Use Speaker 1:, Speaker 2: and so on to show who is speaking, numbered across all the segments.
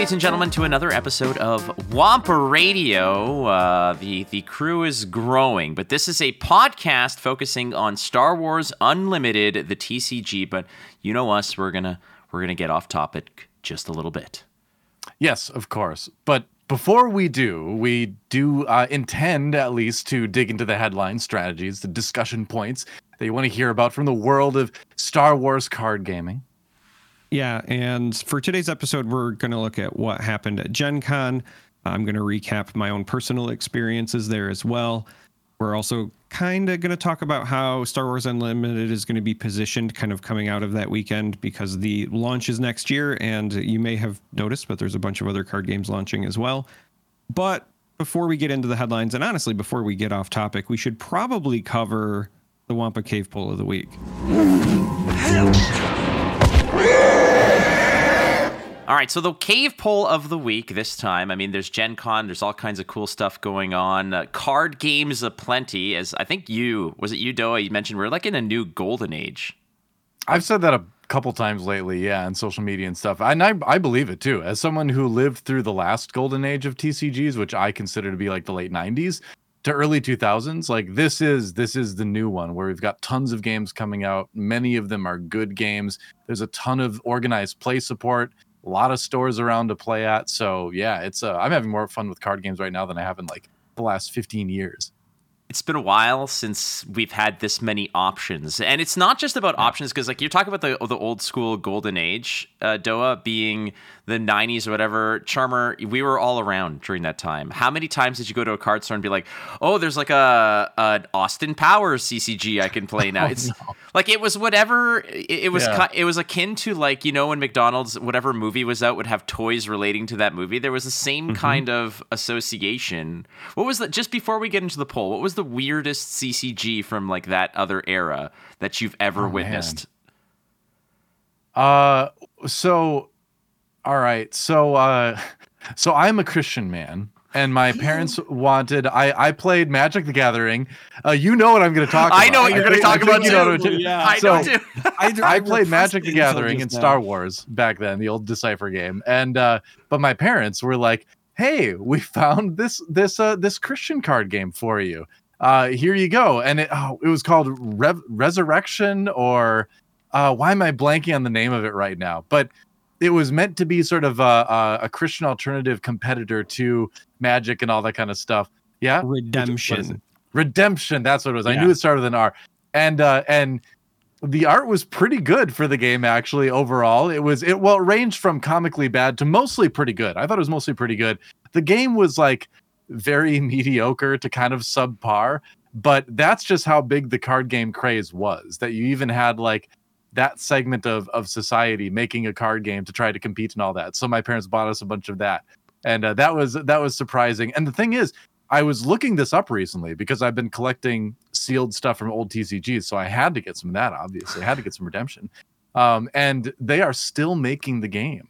Speaker 1: ladies and gentlemen, to another episode of Wampa Radio. Uh, the the crew is growing, but this is a podcast focusing on Star Wars Unlimited, the TCG. But you know us, we're gonna we're gonna get off topic just a little bit.
Speaker 2: Yes, of course. But before we do, we do uh, intend at least to dig into the headline strategies, the discussion points that you want to hear about from the world of Star Wars card gaming.
Speaker 3: Yeah, and for today's episode, we're going to look at what happened at Gen Con. I'm going to recap my own personal experiences there as well. We're also kind of going to talk about how Star Wars Unlimited is going to be positioned kind of coming out of that weekend because the launch is next year. And you may have noticed, but there's a bunch of other card games launching as well. But before we get into the headlines, and honestly, before we get off topic, we should probably cover the Wampa Cave Poll of the Week.
Speaker 1: All right, so the cave poll of the week this time. I mean, there's Gen Con, there's all kinds of cool stuff going on. Uh, card games aplenty. As I think you was it you DoA? You mentioned we're like in a new golden age.
Speaker 2: I've said that a couple times lately, yeah, on social media and stuff. And I, I believe it too. As someone who lived through the last golden age of TCGs, which I consider to be like the late '90s to early 2000s, like this is this is the new one where we've got tons of games coming out. Many of them are good games. There's a ton of organized play support a lot of stores around to play at. So yeah, it's uh, I'm having more fun with card games right now than I have in like the last 15 years.
Speaker 1: It's been a while since we've had this many options, and it's not just about options because, like, you're talking about the the old school golden age, uh, DoA being the 90s or whatever. Charmer, we were all around during that time. How many times did you go to a card store and be like, "Oh, there's like a an Austin Powers CCG I can play now"? oh, it's no. like it was whatever. It, it was yeah. it was akin to like you know when McDonald's whatever movie was out would have toys relating to that movie. There was the same mm-hmm. kind of association. What was that? Just before we get into the poll, what was the weirdest CCG from like that other era that you've ever oh, witnessed?
Speaker 2: Man. Uh, so all right. So uh so I'm a Christian man and my parents wanted I I played Magic the Gathering. Uh, you know what I'm going to talk about.
Speaker 1: I know what you're going to talk about. You know
Speaker 2: too. Yeah. I so, know too. I, I played Magic the Gathering in Star Wars back then, the old Decipher game. And uh but my parents were like, "Hey, we found this this uh this Christian card game for you. Uh here you go." And it oh, it was called Re- Resurrection or uh why am I blanking on the name of it right now? But it was meant to be sort of a, a, Christian alternative competitor to Magic and all that kind of stuff. Yeah,
Speaker 3: Redemption.
Speaker 2: Redemption. That's what it was. Yeah. I knew it started with an R, and uh, and the art was pretty good for the game actually overall it was it well it ranged from comically bad to mostly pretty good i thought it was mostly pretty good the game was like very mediocre to kind of subpar but that's just how big the card game craze was that you even had like that segment of of society making a card game to try to compete and all that. So my parents bought us a bunch of that, and uh, that was that was surprising. And the thing is, I was looking this up recently because I've been collecting sealed stuff from old TCGs, so I had to get some of that. Obviously, I had to get some redemption, um, and they are still making the game.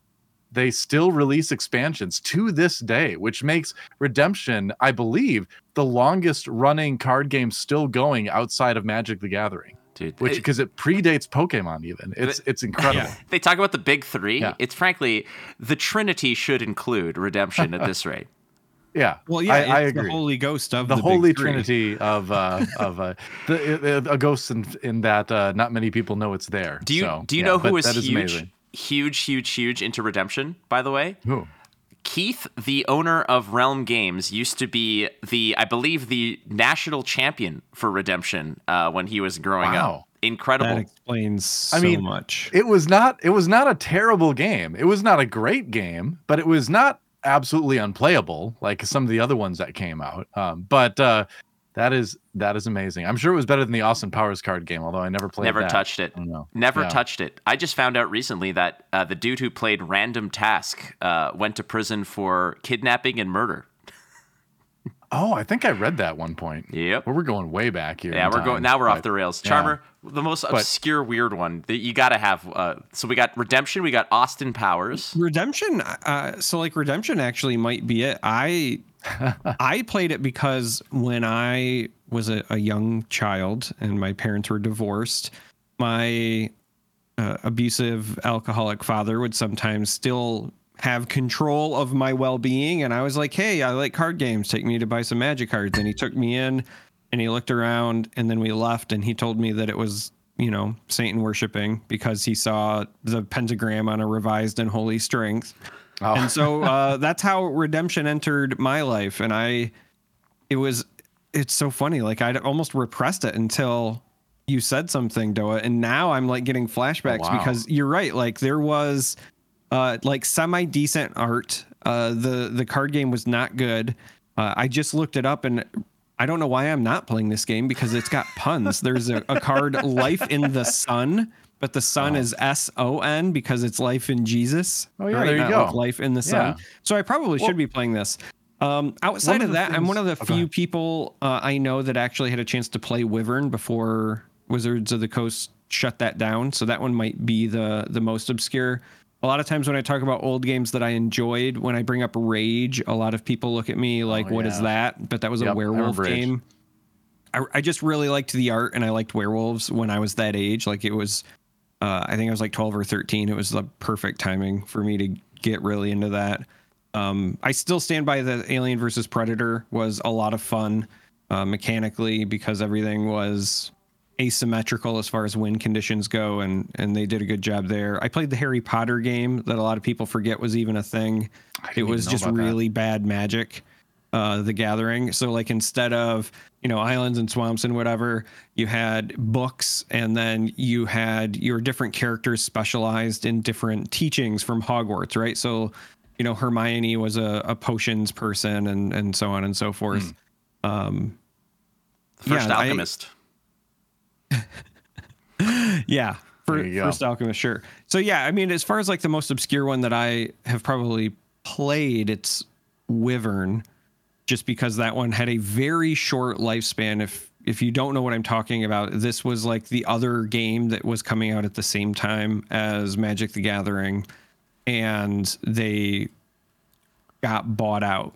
Speaker 2: They still release expansions to this day, which makes Redemption, I believe, the longest running card game still going outside of Magic the Gathering dude. Which because it, it, predates Pokemon even. It's it's incredible. Yeah.
Speaker 1: They talk about the big three. Yeah. It's frankly the Trinity should include redemption at this rate.
Speaker 2: Yeah.
Speaker 3: Well, yeah, I, I agree. The Holy Ghost of
Speaker 2: the,
Speaker 3: the
Speaker 2: Holy Trinity of uh, of uh, the, a ghost in, in that uh, not many people know it's there.
Speaker 1: Do you
Speaker 2: so,
Speaker 1: do you
Speaker 2: yeah,
Speaker 1: know who is huge, amazing. Huge, huge, huge into redemption? By the way,
Speaker 2: who?
Speaker 1: Keith, the owner of Realm Games, used to be the, I believe, the national champion for Redemption uh, when he was growing wow. up. Incredible.
Speaker 3: That explains so I mean, much.
Speaker 2: It was not. It was not a terrible game. It was not a great game, but it was not absolutely unplayable like some of the other ones that came out. Um, but uh, that is that is amazing. I'm sure it was better than the Austin Powers card game, although I never played.
Speaker 1: Never
Speaker 2: that.
Speaker 1: touched it. Never yeah. touched it. I just found out recently that uh, the dude who played Random Task uh, went to prison for kidnapping and murder.
Speaker 2: Oh, I think I read that one point.
Speaker 1: Yep.
Speaker 2: Well, we're going way back here.
Speaker 1: Yeah, we're time, going now. We're but, off the rails. Charmer, yeah. the most obscure, but, weird one that you got to have. Uh, so we got Redemption. We got Austin Powers.
Speaker 3: Redemption. Uh, so like Redemption actually might be it. I I played it because when I was a, a, young child and my parents were divorced, my uh, abusive alcoholic father would sometimes still have control of my well-being and I was like, "Hey, I like card games. Take me to buy some magic cards." And he took me in and he looked around and then we left and he told me that it was, you know, Satan worshiping because he saw the pentagram on a revised and holy strength. Oh. And so uh, that's how redemption entered my life and I it was it's so funny like I almost repressed it until you said something DoA and now I'm like getting flashbacks oh, wow. because you're right like there was uh, like semi decent art. Uh, the the card game was not good. Uh, I just looked it up and I don't know why I'm not playing this game because it's got puns. There's a, a card Life in the Sun, but the sun oh. is S O N because it's life in Jesus.
Speaker 2: Oh yeah, right? there you not go. Like
Speaker 3: life in the sun. Yeah. So I probably well, should be playing this. Um, outside of, that, things, I'm one of the few people uh, I know that actually had a chance to play Wyvern before Wizards of the Coast shut that down. So that one might be the the most obscure a lot of times when I talk about old games that I enjoyed, when I bring up Rage, a lot of people look at me like, oh, "What yeah. is that?" But that was yep, a werewolf game. I, I, just really liked the art, and I liked werewolves when I was that age. Like it was, uh, I think I was like twelve or thirteen. It was the perfect timing for me to get really into that. Um, I still stand by the Alien versus Predator was a lot of fun uh, mechanically because everything was asymmetrical as far as win conditions go, and and they did a good job there. I played the Harry Potter game that a lot of people forget was even a thing. It was just really that. bad magic. Uh, the Gathering. So like instead of you know islands and swamps and whatever, you had books, and then you had your different characters specialized in different teachings from Hogwarts, right? So you know Hermione was a, a potions person, and and so on and so forth. Mm. Um,
Speaker 1: First yeah, alchemist. I,
Speaker 3: yeah. For, first Alchemist, sure. So yeah, I mean, as far as like the most obscure one that I have probably played, it's Wyvern, just because that one had a very short lifespan. If if you don't know what I'm talking about, this was like the other game that was coming out at the same time as Magic the Gathering, and they got bought out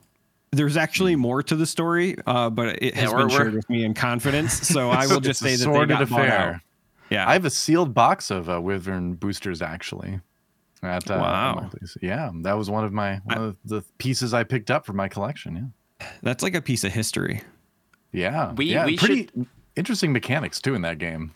Speaker 3: there's actually more to the story, uh, but it has yeah, been shared with me in confidence. So I will just say that they got affair.
Speaker 2: Yeah, I have a sealed box of uh, Wyvern boosters actually. At, uh, wow. Yeah, that was one of my one of the pieces I picked up for my collection. Yeah,
Speaker 3: that's like a piece of history.
Speaker 2: Yeah, we yeah, we pretty should... interesting mechanics too in that game.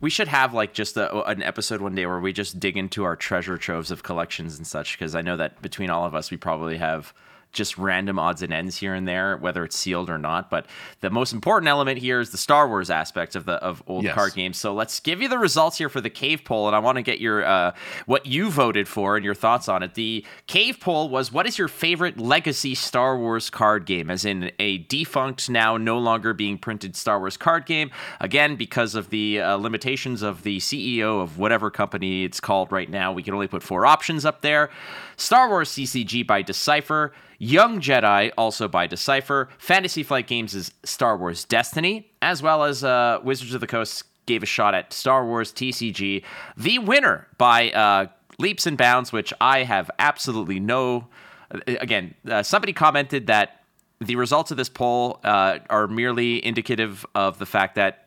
Speaker 1: We should have like just a, an episode one day where we just dig into our treasure troves of collections and such because I know that between all of us we probably have just random odds and ends here and there, whether it's sealed or not. But the most important element here is the Star Wars aspect of the of old yes. card games. So let's give you the results here for the cave poll, and I want to get your uh, what you voted for and your thoughts on it. The cave poll was what is your favorite legacy Star Wars card game, as in a defunct now no longer being printed Star Wars card game. Again, because of the uh, limitations of the CEO of whatever company it's called right now, we can only put four options up there. Star Wars CCG by Decipher. Young Jedi, also by Decipher. Fantasy Flight Games' is Star Wars Destiny, as well as uh, Wizards of the Coast gave a shot at Star Wars TCG. The winner by uh, Leaps and Bounds, which I have absolutely no. Uh, again, uh, somebody commented that the results of this poll uh, are merely indicative of the fact that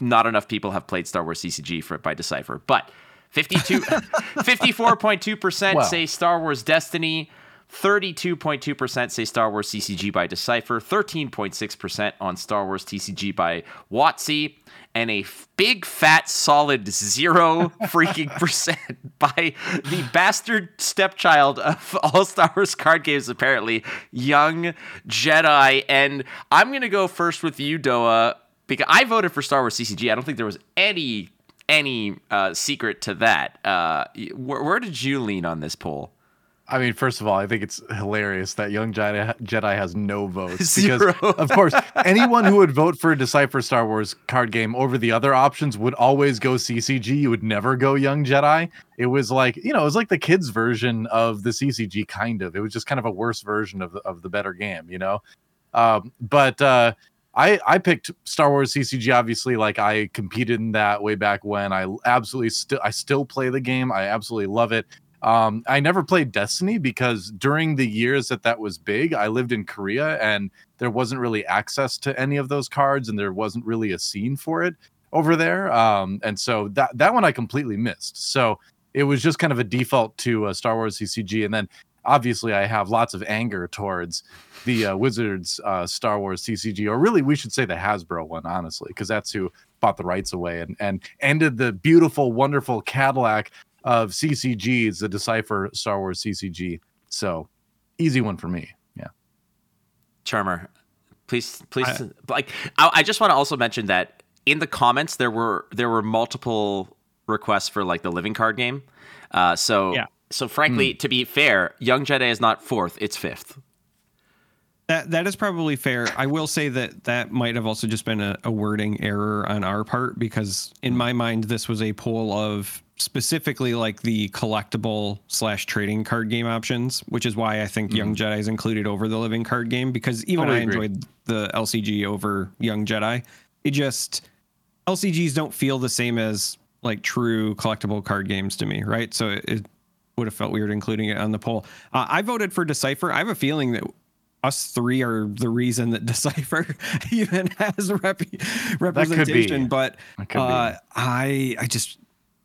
Speaker 1: not enough people have played Star Wars CCG for by Decipher. But 52, 54.2% wow. say Star Wars Destiny. 32.2% say Star Wars CCG by Decipher, 13.6% on Star Wars TCG by WotC, and a big fat solid zero freaking percent by the bastard stepchild of all Star Wars card games, apparently, Young Jedi. And I'm going to go first with you, DoA, because I voted for Star Wars CCG. I don't think there was any any uh, secret to that. Uh, where, where did you lean on this poll?
Speaker 2: I mean, first of all, I think it's hilarious that Young Jedi, Jedi has no votes because, of course, anyone who would vote for a Decipher Star Wars card game over the other options would always go CCG. You would never go Young Jedi. It was like you know, it was like the kids' version of the CCG, kind of. It was just kind of a worse version of the, of the better game, you know. Um, but uh, I I picked Star Wars CCG. Obviously, like I competed in that way back when. I absolutely still I still play the game. I absolutely love it. Um, I never played Destiny because during the years that that was big, I lived in Korea and there wasn't really access to any of those cards, and there wasn't really a scene for it over there. Um, and so that that one I completely missed. So it was just kind of a default to uh, Star Wars CCG, and then obviously I have lots of anger towards the uh, Wizards uh, Star Wars CCG, or really we should say the Hasbro one, honestly, because that's who bought the rights away and and ended the beautiful, wonderful Cadillac of CCGs, the Decipher Star Wars CCG. So easy one for me. Yeah.
Speaker 1: Charmer, please, please, I, like I, I just want to also mention that in the comments there were there were multiple requests for like the living card game. Uh, so yeah. So frankly, hmm. to be fair, Young Jedi is not fourth; it's fifth.
Speaker 3: That that is probably fair. I will say that that might have also just been a, a wording error on our part because in my mind this was a poll of specifically like the collectible slash trading card game options, which is why I think mm-hmm. Young Jedi is included over the living card game because even totally I agree. enjoyed the LCG over Young Jedi. It just LCGs don't feel the same as like true collectible card games to me, right? So it, it would have felt weird including it on the poll. Uh, I voted for Decipher. I have a feeling that us three are the reason that Decipher even has rep- representation. But uh, I I just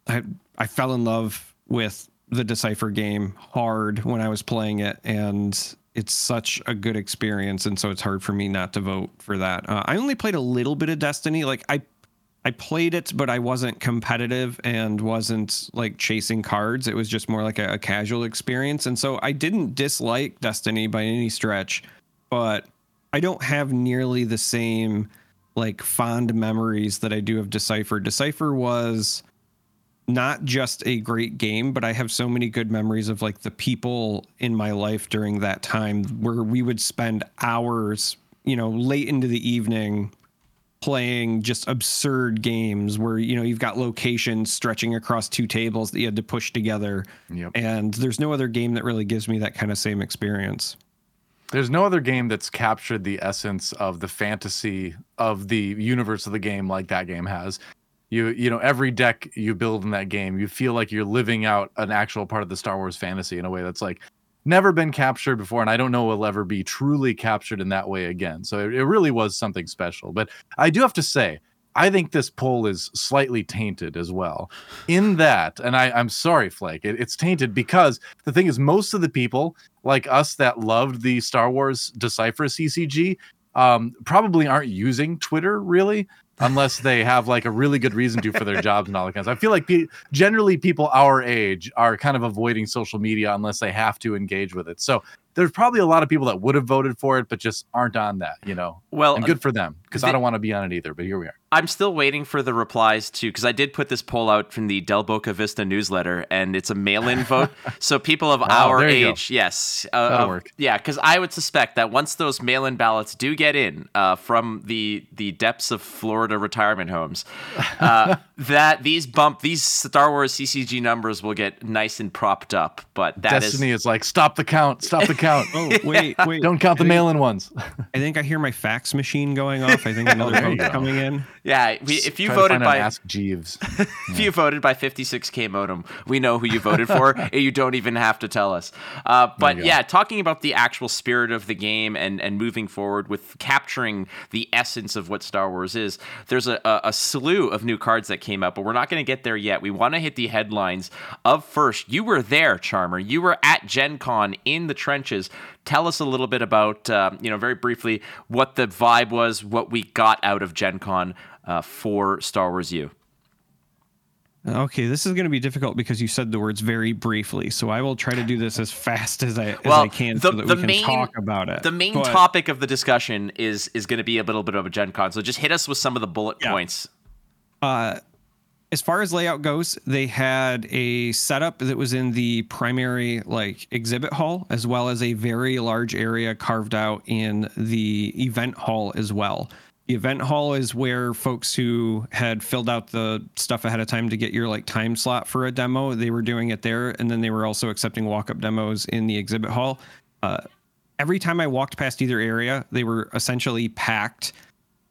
Speaker 3: I I fell in love with the Decipher game hard when I was playing it, and it's such a good experience, and so it's hard for me not to vote for that. Uh, I only played a little bit of Destiny. Like I I played it, but I wasn't competitive and wasn't like chasing cards. It was just more like a, a, casual experience. And so I didn't dislike Destiny by any stretch, but I don't have nearly the same like fond memories that I do of Decipher. Decipher was not just a great game, but I have so many good memories of like the people in my life during that time where we would spend hours, you know, late into the evening playing just absurd games where you know you've got locations stretching across two tables that you had to push together. Yep. and there's no other game that really gives me that kind of same experience.
Speaker 2: There's no other game that's captured the essence of the fantasy of the universe of the game like that game has. You you know every deck you build in that game you feel like you're living out an actual part of the star wars fantasy in a way that's like never been captured before and i don't know will ever be truly captured in that way again so it, it really was something special but i do have to say I think this poll is slightly tainted as well. In that, and I, am sorry, Flake, it, it's tainted because the thing is, most of the people like us that loved the Star Wars Decipher CCG um, probably aren't using Twitter really unless they have like a really good reason to for their jobs and all that kind of stuff. I feel like pe- generally people our age are kind of avoiding social media unless they have to engage with it. So there's probably a lot of people that would have voted for it, but just aren't on that, you know. Well, and good for them because I don't want to be on it either. But here we are.
Speaker 1: I'm still waiting for the replies to because I did put this poll out from the Del Boca Vista newsletter, and it's a mail-in vote. So people of oh, our age, go. yes,
Speaker 2: uh, that'll uh, work.
Speaker 1: Yeah, because I would suspect that once those mail-in ballots do get in uh, from the the depths of Florida retirement homes, uh, that these bump these Star Wars CCG numbers will get nice and propped up. But that
Speaker 2: Destiny
Speaker 1: is,
Speaker 2: is like stop the count, stop the count count.
Speaker 3: Oh, wait, wait.
Speaker 2: Don't count the mail-in ones.
Speaker 3: I think I hear my fax machine going off. I think another vote's coming in.
Speaker 1: Yeah, we, if you voted by
Speaker 2: Ask Jeeves,
Speaker 1: if yeah. you voted by 56k modem, we know who you voted for. you don't even have to tell us. Uh, but yeah, talking about the actual spirit of the game and and moving forward with capturing the essence of what Star Wars is. There's a, a, a slew of new cards that came out, but we're not going to get there yet. We want to hit the headlines of first. You were there, Charmer. You were at Gen Con in the trenches Tell us a little bit about, uh, you know, very briefly, what the vibe was, what we got out of Gen Con uh, for Star Wars U.
Speaker 3: Okay, this is going to be difficult because you said the words very briefly. So I will try to do this as fast as I, as well, I can the, so that we can main, talk about it.
Speaker 1: The main but, topic of the discussion is is going to be a little bit of a Gen Con. So just hit us with some of the bullet yeah. points.
Speaker 3: Uh, as far as layout goes, they had a setup that was in the primary like exhibit hall, as well as a very large area carved out in the event hall as well. The event hall is where folks who had filled out the stuff ahead of time to get your like time slot for a demo, they were doing it there, and then they were also accepting walk-up demos in the exhibit hall. Uh, every time I walked past either area, they were essentially packed.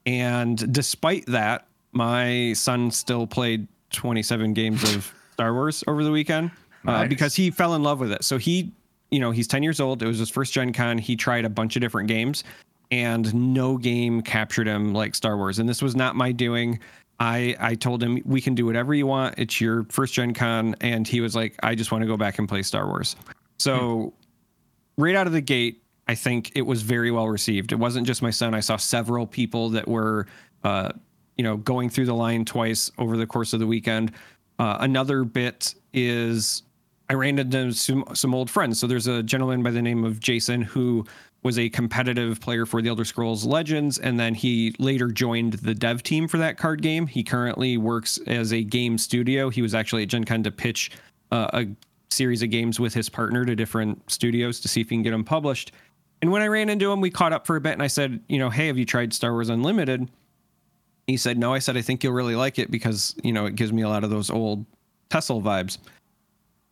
Speaker 3: And despite that, my son still played 27 games of Star Wars over the weekend uh, nice. because he fell in love with it. So he, you know, he's 10 years old. It was his first Gen Con. He tried a bunch of different games and no game captured him like Star Wars. And this was not my doing. I I told him we can do whatever you want. It's your first Gen Con, and he was like, I just want to go back and play Star Wars. So hmm. right out of the gate, I think it was very well received. It wasn't just my son. I saw several people that were, uh, you know, going through the line twice over the course of the weekend. Uh, another bit is I ran into some, some old friends. So there's a gentleman by the name of Jason who was a competitive player for the Elder Scrolls Legends, and then he later joined the dev team for that card game. He currently works as a game studio. He was actually at Gen Con to pitch uh, a series of games with his partner to different studios to see if he can get them published. And when I ran into him, we caught up for a bit, and I said, you know, hey, have you tried Star Wars Unlimited? He said, no. I said, I think you'll really like it because you know it gives me a lot of those old TESL vibes.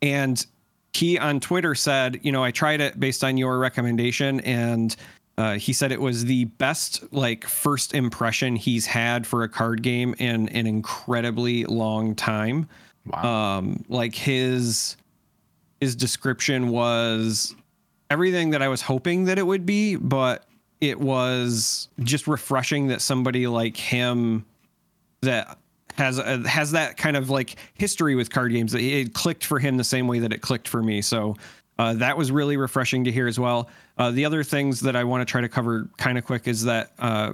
Speaker 3: And he on Twitter said, you know, I tried it based on your recommendation, and uh, he said it was the best like first impression he's had for a card game in an incredibly long time. Wow. Um, like his his description was everything that I was hoping that it would be, but it was just refreshing that somebody like him that has a, has that kind of like history with card games. that It clicked for him the same way that it clicked for me. So uh, that was really refreshing to hear as well. Uh, the other things that I want to try to cover kind of quick is that uh,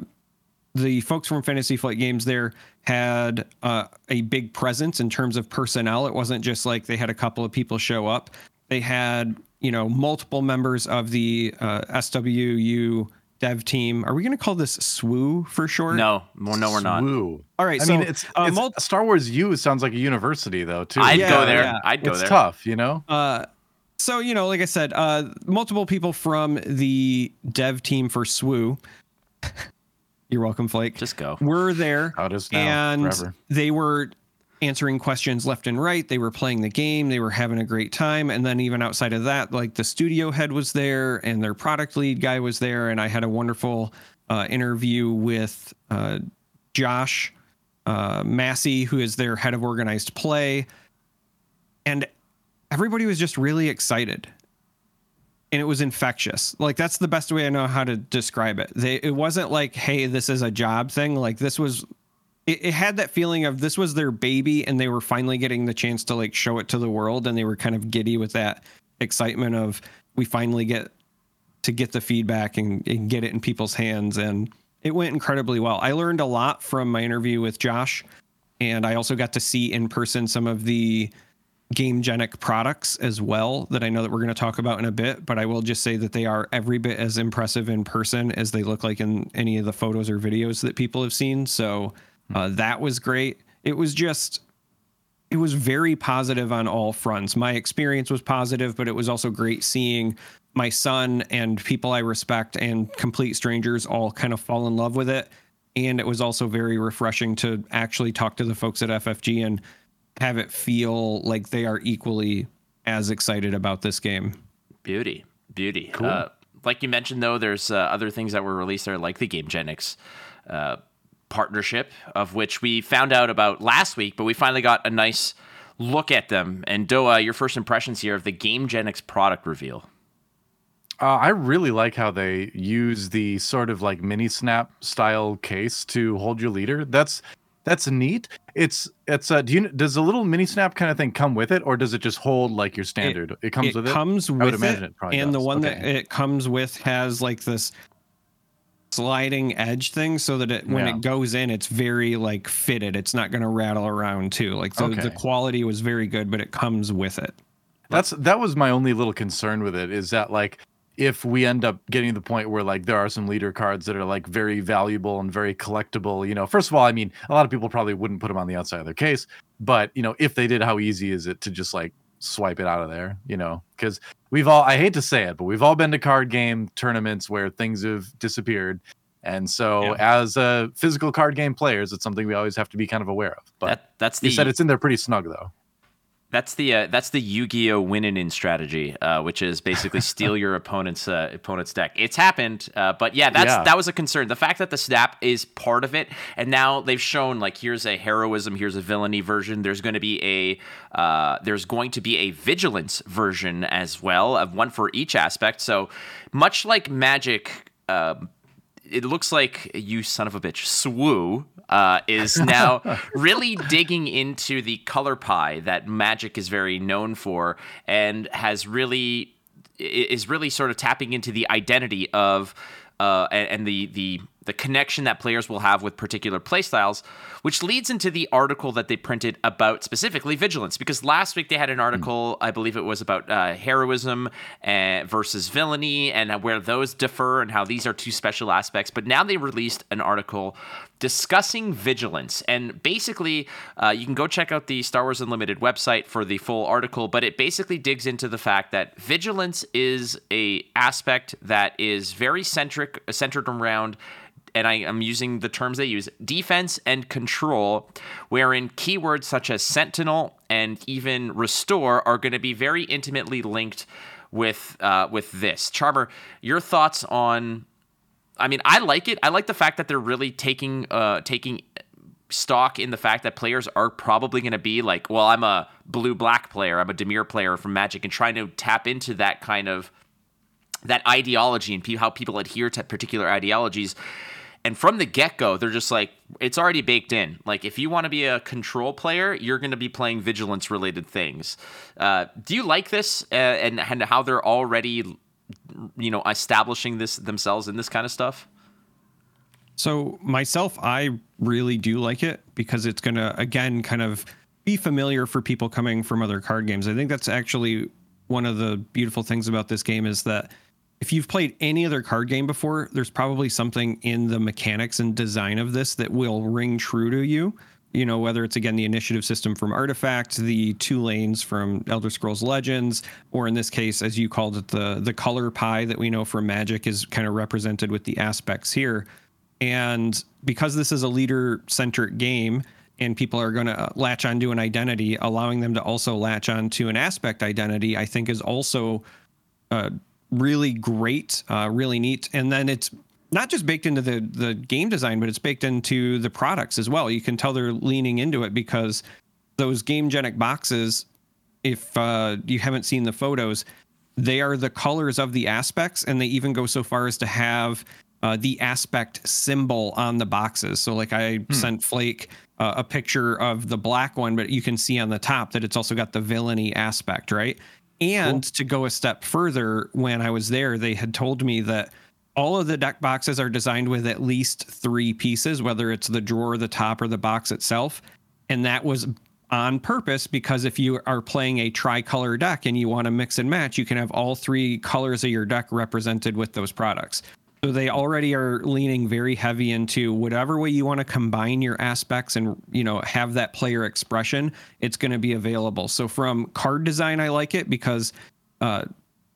Speaker 3: the folks from Fantasy Flight Games there had uh, a big presence in terms of personnel. It wasn't just like they had a couple of people show up. They had you know multiple members of the uh, SWU dev team. Are we going to call this SWU for short?
Speaker 1: No, well, no, we're not. SWU.
Speaker 3: All right.
Speaker 2: I
Speaker 3: so,
Speaker 2: mean, it's, uh, it's mul- Star Wars U sounds like a university though, too.
Speaker 1: I'd yeah, go there. Yeah. I'd go
Speaker 2: it's
Speaker 1: there.
Speaker 2: It's tough, you know.
Speaker 3: Uh, so you know, like I said, uh, multiple people from the dev team for SWU. You're welcome, Flake.
Speaker 1: Just go.
Speaker 3: We're there.
Speaker 2: How does now,
Speaker 3: and
Speaker 2: forever.
Speaker 3: they were answering questions left and right. They were playing the game. They were having a great time. And then even outside of that, like the studio head was there and their product lead guy was there. And I had a wonderful uh, interview with uh, Josh uh, Massey, who is their head of organized play. And everybody was just really excited. And it was infectious. Like that's the best way I know how to describe it. They, it wasn't like, hey, this is a job thing. Like this was it, it, had that feeling of this was their baby and they were finally getting the chance to like show it to the world and they were kind of giddy with that excitement of we finally get to get the feedback and, and get it in people's hands and it went incredibly well. I learned a lot from my interview with josh and i also got to see in person some of the gamegenic products as well that i know that we're going to talk about in a bit but i will just say that they are every bit as impressive in person as they look like in any of the photos or videos that people have seen so uh, that was great. It was just, it was very positive on all fronts. My experience was positive, but it was also great seeing my son and people I respect and complete strangers all kind of fall in love with it. And it was also very refreshing to actually talk to the folks at FFG and have it feel like they are equally as excited about this game.
Speaker 1: Beauty, beauty. Cool. Uh, like you mentioned, though, there's uh, other things that were released there, like the GameGenics uh, partnership, of which we found out about last week, but we finally got a nice look at them. And DoA, your first impressions here of the GameGenics product reveal.
Speaker 2: Uh, I really like how they use the sort of like mini snap style case to hold your leader. That's that's neat. It's it's uh do you does a little mini snap kind of thing come with it or does it just hold like your standard? It, it comes
Speaker 3: it
Speaker 2: with it.
Speaker 3: Comes with I would imagine it, it and does. the one okay. that it comes with has like this sliding edge thing so that it when yeah. it goes in it's very like fitted it's not going to rattle around too like so okay. the quality was very good but it comes with it
Speaker 2: that's that was my only little concern with it is that like if we end up getting to the point where like there are some leader cards that are like very valuable and very collectible you know first of all i mean a lot of people probably wouldn't put them on the outside of their case but you know if they did how easy is it to just like swipe it out of there you know because we've all I hate to say it, but we've all been to card game tournaments where things have disappeared. And so, yeah. as uh, physical card game players, it's something we always have to be kind of aware of. But that, that's the, you said it's in there pretty snug, though.
Speaker 1: That's the uh, that's the Yu-Gi-Oh winning in strategy, uh, which is basically steal your opponent's uh, opponent's deck. It's happened, uh, but yeah, that's yeah. that was a concern. The fact that the snap is part of it, and now they've shown like here's a heroism, here's a villainy version. There's going to be a uh, there's going to be a vigilance version as well, of one for each aspect. So much like Magic. It looks like you son of a bitch, Swoo, uh, is now really digging into the color pie that Magic is very known for, and has really is really sort of tapping into the identity of uh, and, and the the the connection that players will have with particular playstyles, which leads into the article that they printed about specifically vigilance. Because last week they had an article, mm. I believe it was about uh, heroism uh, versus villainy and where those differ and how these are two special aspects. But now they released an article discussing vigilance. And basically, uh, you can go check out the Star Wars Unlimited website for the full article. But it basically digs into the fact that vigilance is a aspect that is very centric, centered around and I am using the terms they use defense and control, wherein keywords such as sentinel and even restore are going to be very intimately linked with uh, with this. Charmer, your thoughts on? I mean, I like it. I like the fact that they're really taking uh, taking stock in the fact that players are probably going to be like, well, I'm a blue black player, I'm a Dimir player from Magic, and trying to tap into that kind of that ideology and how people adhere to particular ideologies and from the get go, they're just like, it's already baked in. Like, if you want to be a control player, you're going to be playing vigilance related things. Uh, do you like this uh, and, and how they're already, you know, establishing this themselves in this kind of stuff?
Speaker 3: So, myself, I really do like it because it's going to, again, kind of be familiar for people coming from other card games. I think that's actually one of the beautiful things about this game is that if you've played any other card game before, there's probably something in the mechanics and design of this that will ring true to you. You know, whether it's again the initiative system from Artifact, the two lanes from Elder Scrolls Legends, or in this case, as you called it, the the color pie that we know from Magic is kind of represented with the aspects here. And because this is a leader centric game, and people are going to latch onto an identity, allowing them to also latch onto an aspect identity, I think is also uh, really great, uh, really neat. And then it's not just baked into the the game design, but it's baked into the products as well. You can tell they're leaning into it because those Gamegenic boxes, if uh, you haven't seen the photos, they are the colors of the aspects, and they even go so far as to have uh, the aspect symbol on the boxes. So, like I hmm. sent Flake uh, a picture of the black one, but you can see on the top that it's also got the villainy aspect, right? And cool. to go a step further, when I was there, they had told me that all of the deck boxes are designed with at least three pieces, whether it's the drawer, the top, or the box itself. And that was on purpose because if you are playing a tricolor deck and you want to mix and match, you can have all three colors of your deck represented with those products. So they already are leaning very heavy into whatever way you want to combine your aspects and you know have that player expression. It's going to be available. So from card design, I like it because uh,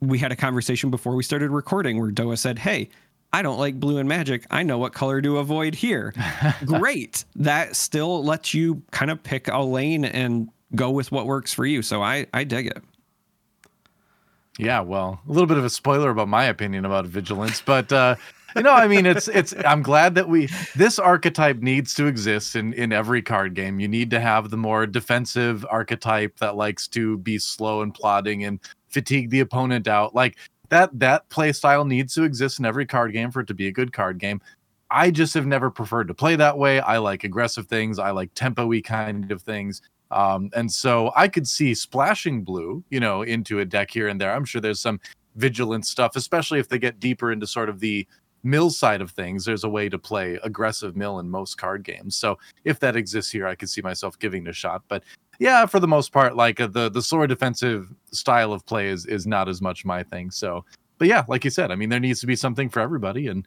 Speaker 3: we had a conversation before we started recording where DoA said, "Hey, I don't like blue and magic. I know what color to avoid here." Great. That still lets you kind of pick a lane and go with what works for you. So I I dig it.
Speaker 2: Yeah, well, a little bit of a spoiler about my opinion about vigilance, but uh, you know, I mean, it's it's. I'm glad that we this archetype needs to exist in in every card game. You need to have the more defensive archetype that likes to be slow and plodding and fatigue the opponent out. Like that that play style needs to exist in every card game for it to be a good card game. I just have never preferred to play that way. I like aggressive things. I like tempo-y kind of things. Um, and so I could see splashing blue, you know, into a deck here and there. I'm sure there's some vigilance stuff, especially if they get deeper into sort of the mill side of things. There's a way to play aggressive mill in most card games. So if that exists here, I could see myself giving it a shot. But yeah, for the most part, like uh, the the slower defensive style of play is is not as much my thing. So, but yeah, like you said, I mean, there needs to be something for everybody, and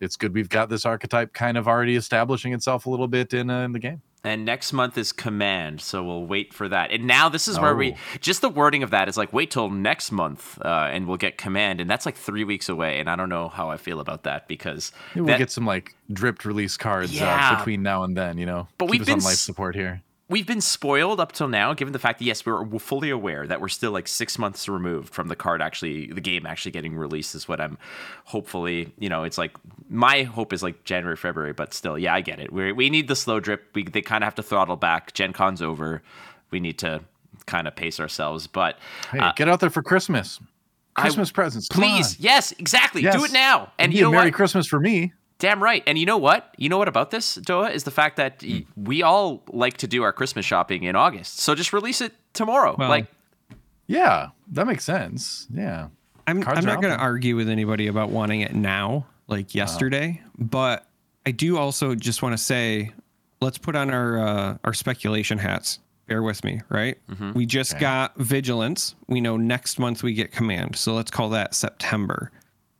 Speaker 2: it's good we've got this archetype kind of already establishing itself a little bit in uh, in the game.
Speaker 1: And next month is command so we'll wait for that. And now this is where oh. we just the wording of that is like wait till next month uh, and we'll get command and that's like three weeks away and i don't know how i feel about that because
Speaker 2: we'll
Speaker 1: that,
Speaker 2: get some like dripped release cards uh, yeah, uh, between now and then you know?
Speaker 1: But we've been on
Speaker 2: life support here
Speaker 1: we've been spoiled up till now, given the fact that yes, we're fully aware that we're still like six months removed from the card actually, the game actually getting released. Is what I'm hopefully, you know, it's like my hope is like January, February, but still, yeah, I get it. We we need the slow drip. We they kind of have to throttle back. Gen Con's over. We need to kind of pace ourselves. But
Speaker 2: hey, uh, get out there for Christmas. Christmas I, presents.
Speaker 1: Please, yes, exactly. Yes. Do it now.
Speaker 2: And you know Merry what? Christmas for me.
Speaker 1: Damn right. And you know what? You know what about this, DoA, is the fact that mm. we all like to do our Christmas shopping in August. So just release it tomorrow. Well, like
Speaker 2: Yeah, that makes sense. Yeah.
Speaker 3: I'm I'm not going to argue with anybody about wanting it now, like yesterday, oh. but I do also just want to say let's put on our uh, our speculation hats. Bear with me, right? Mm-hmm. We just okay. got vigilance. We know next month we get command. So let's call that September.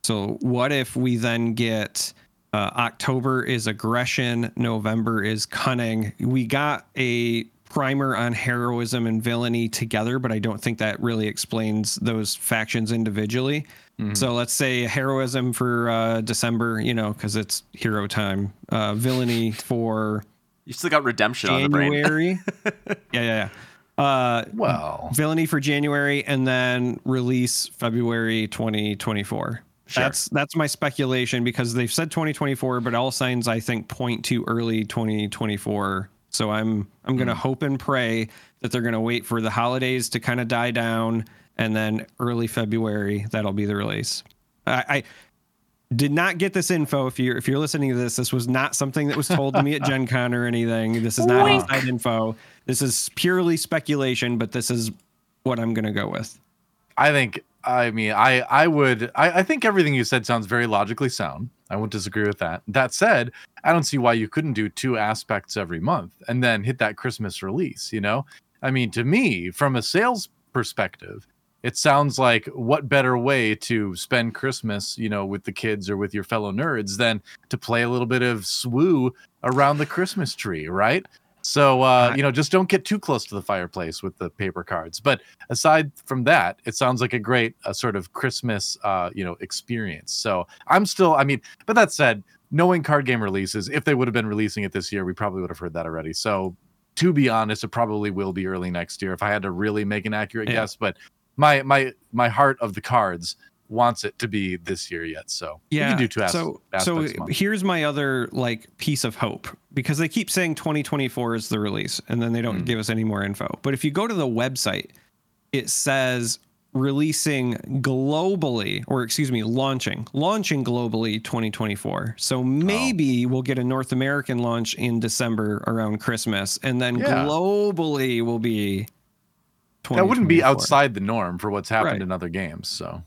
Speaker 3: So what if we then get uh, October is aggression, November is cunning. We got a primer on heroism and villainy together, but I don't think that really explains those factions individually. Mm-hmm. So let's say heroism for uh, December, you know, because it's hero time. Uh, villainy for
Speaker 1: you still got redemption January.
Speaker 3: yeah, yeah, yeah. Uh,
Speaker 2: well,
Speaker 3: villainy for January, and then release February 2024. Sure. That's that's my speculation because they've said 2024, but all signs I think point to early 2024. So I'm I'm gonna mm. hope and pray that they're gonna wait for the holidays to kind of die down, and then early February that'll be the release. I, I did not get this info. If you're if you're listening to this, this was not something that was told to me at Gen Con or anything. This is not inside info. This is purely speculation, but this is what I'm gonna go with.
Speaker 2: I think I mean, I I would I, I think everything you said sounds very logically sound. I won't disagree with that. That said, I don't see why you couldn't do two aspects every month and then hit that Christmas release. You know, I mean, to me, from a sales perspective, it sounds like what better way to spend Christmas, you know, with the kids or with your fellow nerds than to play a little bit of swoo around the Christmas tree, right? So uh, you know, just don't get too close to the fireplace with the paper cards. But aside from that, it sounds like a great uh, sort of Christmas, uh, you know, experience. So I'm still, I mean, but that said, knowing card game releases, if they would have been releasing it this year, we probably would have heard that already. So to be honest, it probably will be early next year if I had to really make an accurate yeah. guess. But my my my heart of the cards wants it to be this year yet. So
Speaker 3: yeah, do two so so here's my other like piece of hope because they keep saying 2024 is the release and then they don't mm. give us any more info. But if you go to the website, it says releasing globally or excuse me launching launching globally 2024 so maybe oh. we'll get a north american launch in december around christmas and then yeah. globally will be
Speaker 2: that wouldn't be outside the norm for what's happened right. in other games so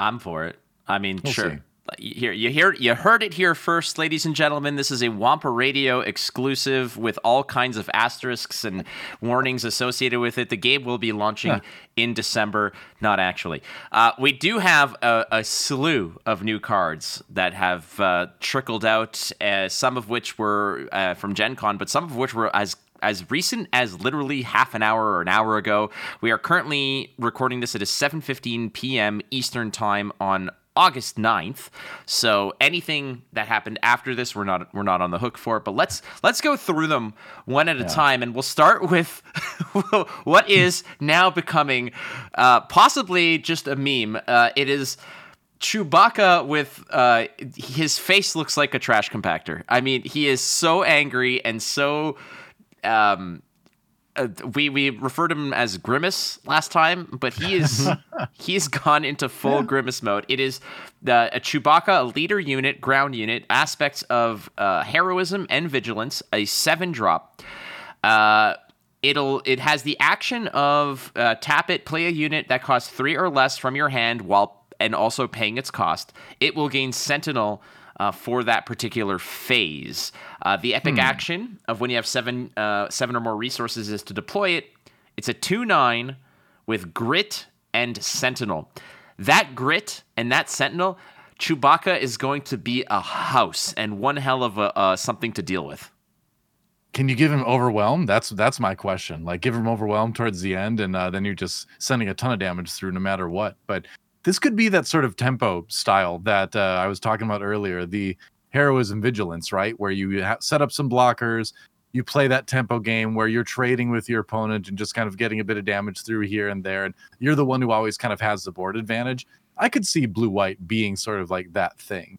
Speaker 1: I'm for it. I mean, we'll sure. See. Here, you hear, you heard it here first, ladies and gentlemen. This is a Wampa Radio exclusive with all kinds of asterisks and warnings associated with it. The game will be launching in December, not actually. Uh, we do have a, a, slew of new cards that have uh, trickled out. Uh, some of which were uh, from Gen Con, but some of which were as as recent as literally half an hour or an hour ago. We are currently recording this at a 7:15 p.m. Eastern Time on August 9th. So anything that happened after this, we're not we're not on the hook for it. But let's let's go through them one at yeah. a time, and we'll start with what is now becoming uh, possibly just a meme. Uh, it is. Chewbacca with uh, his face looks like a trash compactor. I mean, he is so angry and so um, uh, we we referred him as Grimace last time, but he is he's gone into full yeah. Grimace mode. It is the a Chewbacca, a leader unit, ground unit, aspects of uh, heroism and vigilance, a seven drop. Uh, it'll it has the action of uh, tap it, play a unit that costs three or less from your hand while and also paying its cost. It will gain Sentinel uh, for that particular phase. Uh, the epic hmm. action of when you have seven uh, seven or more resources is to deploy it. It's a two nine with grit and sentinel. That grit and that sentinel, Chewbacca is going to be a house and one hell of a uh, something to deal with.
Speaker 2: Can you give him overwhelm? That's that's my question. Like give him overwhelm towards the end, and uh, then you're just sending a ton of damage through no matter what. But this could be that sort of tempo style that uh, I was talking about earlier. The heroism vigilance, right? Where you ha- set up some blockers, you play that tempo game where you're trading with your opponent and just kind of getting a bit of damage through here and there. And you're the one who always kind of has the board advantage. I could see blue white being sort of like that thing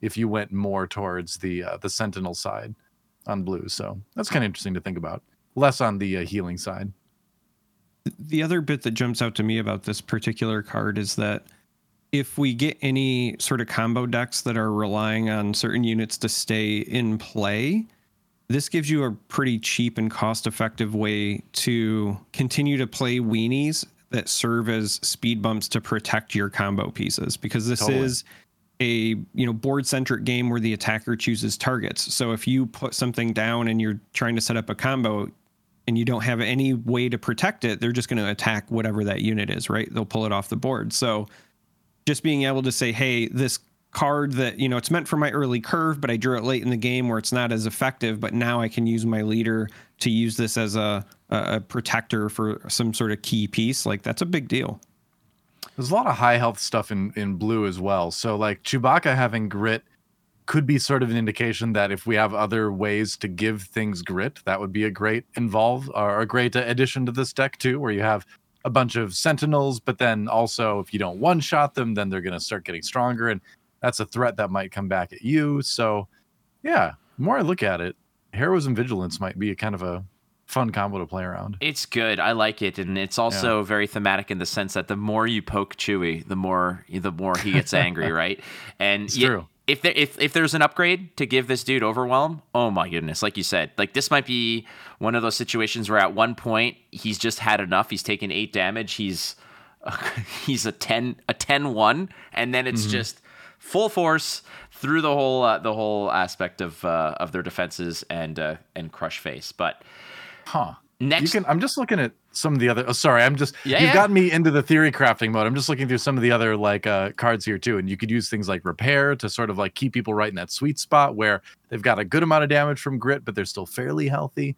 Speaker 2: if you went more towards the uh, the sentinel side on blue. So that's kind of interesting to think about. Less on the uh, healing side
Speaker 3: the other bit that jumps out to me about this particular card is that if we get any sort of combo decks that are relying on certain units to stay in play, this gives you a pretty cheap and cost effective way to continue to play weenies that serve as speed bumps to protect your combo pieces because this totally. is a you know board centric game where the attacker chooses targets. So if you put something down and you're trying to set up a combo and you don't have any way to protect it they're just going to attack whatever that unit is right? They'll pull it off the board. So just being able to say hey this card that you know it's meant for my early curve but i drew it late in the game where it's not as effective but now i can use my leader to use this as a, a protector for some sort of key piece. Like that's a big deal.
Speaker 2: There's a lot of high health stuff in in blue as well. So like chewbacca having grit could be sort of an indication that if we have other ways to give things grit that would be a great involve or a great addition to this deck too where you have a bunch of sentinels but then also if you don't one shot them then they're going to start getting stronger and that's a threat that might come back at you. So, yeah, the more I look at it, heroism vigilance might be a kind of a fun combo to play around.
Speaker 1: It's good. I like it, and it's also yeah. very thematic in the sense that the more you poke Chewie, the more the more he gets angry, right? And
Speaker 2: it's true.
Speaker 1: If there if if there's an upgrade to give this dude overwhelm, oh my goodness! Like you said, like this might be one of those situations where at one point he's just had enough. He's taken eight damage. He's uh, he's a 10 a 10 1 and then it's mm-hmm. just full force through the whole uh, the whole aspect of uh, of their defenses and uh, and crush face. But
Speaker 2: huh. Next, you can. I'm just looking at some of the other. Oh, sorry, I'm just.
Speaker 1: Yeah,
Speaker 2: you've
Speaker 1: yeah.
Speaker 2: gotten me into the theory crafting mode. I'm just looking through some of the other like uh, cards here too, and you could use things like repair to sort of like keep people right in that sweet spot where they've got a good amount of damage from grit, but they're still fairly healthy.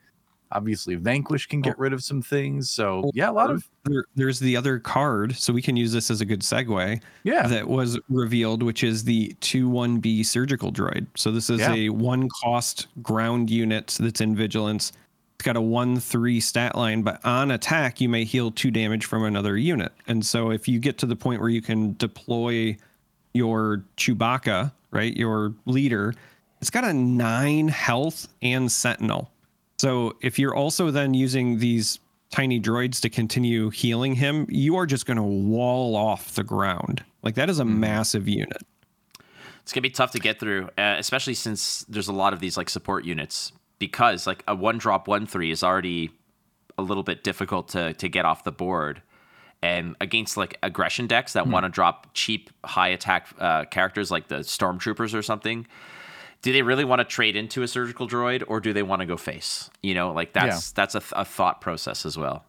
Speaker 2: Obviously, Vanquish can get oh. rid of some things. So yeah, a lot of
Speaker 3: there, there's the other card, so we can use this as a good segue.
Speaker 2: Yeah,
Speaker 3: that was revealed, which is the two one B surgical droid. So this is yeah. a one cost ground unit that's in vigilance. It's got a one three stat line, but on attack you may heal two damage from another unit. And so if you get to the point where you can deploy your Chewbacca, right, your leader, it's got a nine health and sentinel. So if you're also then using these tiny droids to continue healing him, you are just going to wall off the ground. Like that is a mm. massive unit.
Speaker 1: It's gonna be tough to get through, uh, especially since there's a lot of these like support units. Because like a one drop one three is already a little bit difficult to to get off the board, and against like aggression decks that mm. want to drop cheap high attack uh, characters like the stormtroopers or something, do they really want to trade into a surgical droid or do they want to go face? You know, like that's yeah. that's a, th- a, thought process as well.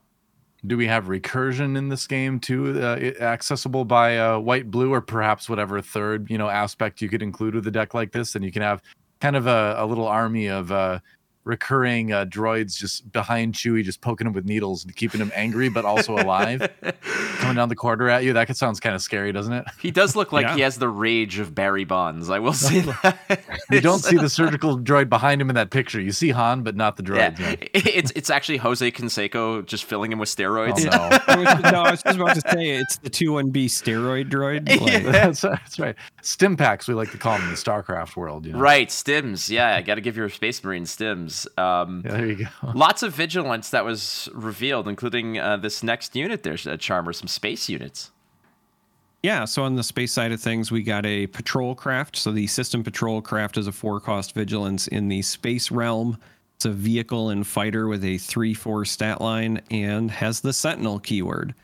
Speaker 2: Do we have recursion in this game too, uh, accessible by uh, white, blue, or perhaps whatever third you know aspect you could include with a deck like this? And you can have kind of a, a little army of uh, recurring uh, droids just behind Chewie, just poking him with needles and keeping him angry but also alive, coming down the corridor at you. That sounds kind of scary, doesn't it?
Speaker 1: He does look like yeah. he has the rage of Barry Bonds. I will say that.
Speaker 2: you don't see the surgical droid behind him in that picture. You see Han, but not the droid.
Speaker 1: Yeah. It's it's actually Jose Canseco just filling him with steroids.
Speaker 2: Oh, no.
Speaker 3: I was, no, I was just about to say it's the two one B steroid droid.
Speaker 2: Like, yeah. that's, that's right. Stimpaks, we like to call them in the StarCraft world. You know?
Speaker 1: Right, stims. Yeah, I got to give your Space Marine stims. Um,
Speaker 2: yeah, there you go.
Speaker 1: lots of vigilance that was revealed, including uh, this next unit. There's a Charmer, some space units.
Speaker 3: Yeah, so on the space side of things, we got a patrol craft. So the system patrol craft is a four cost vigilance in the space realm. It's a vehicle and fighter with a three four stat line and has the sentinel keyword,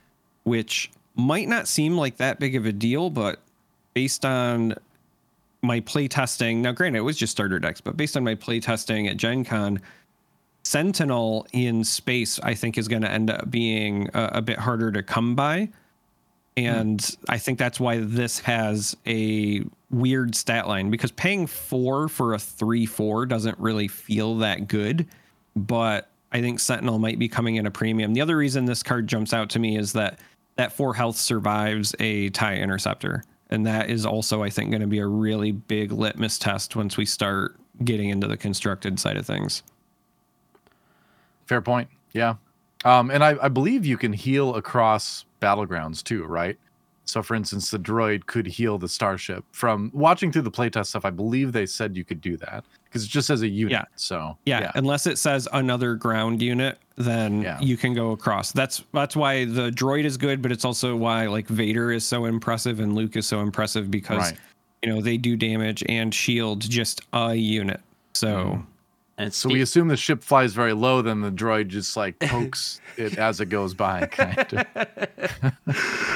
Speaker 3: which might not seem like that big of a deal, but based on my playtesting, now granted it was just starter decks, but based on my playtesting at Gen Con, Sentinel in space, I think, is going to end up being a, a, bit harder to come by. And mm. I think that's why this has a weird stat line because paying four for a three four doesn't really feel that good. But I think Sentinel might be coming in a premium. The other reason this card jumps out to me is that that four health survives a tie interceptor and that is also i think going to be a really big litmus test once we start getting into the constructed side of things.
Speaker 2: Fair point. Yeah. Um, and I, I believe you can heal across battlegrounds too right? So, for instance, the droid could heal the starship. From watching through the playtest stuff, I believe they said you could do that because it just says a unit.
Speaker 3: Yeah.
Speaker 2: So
Speaker 3: yeah, yeah, unless it says another ground unit, then yeah. you can go across. That's that's why the droid is good, but it's also why like Vader is so impressive and Luke is so impressive because right. you know they do damage and shield just a unit. So. Mm-hmm.
Speaker 2: And so we assume the ship flies very low, then the droid just like pokes it as it goes by. Kind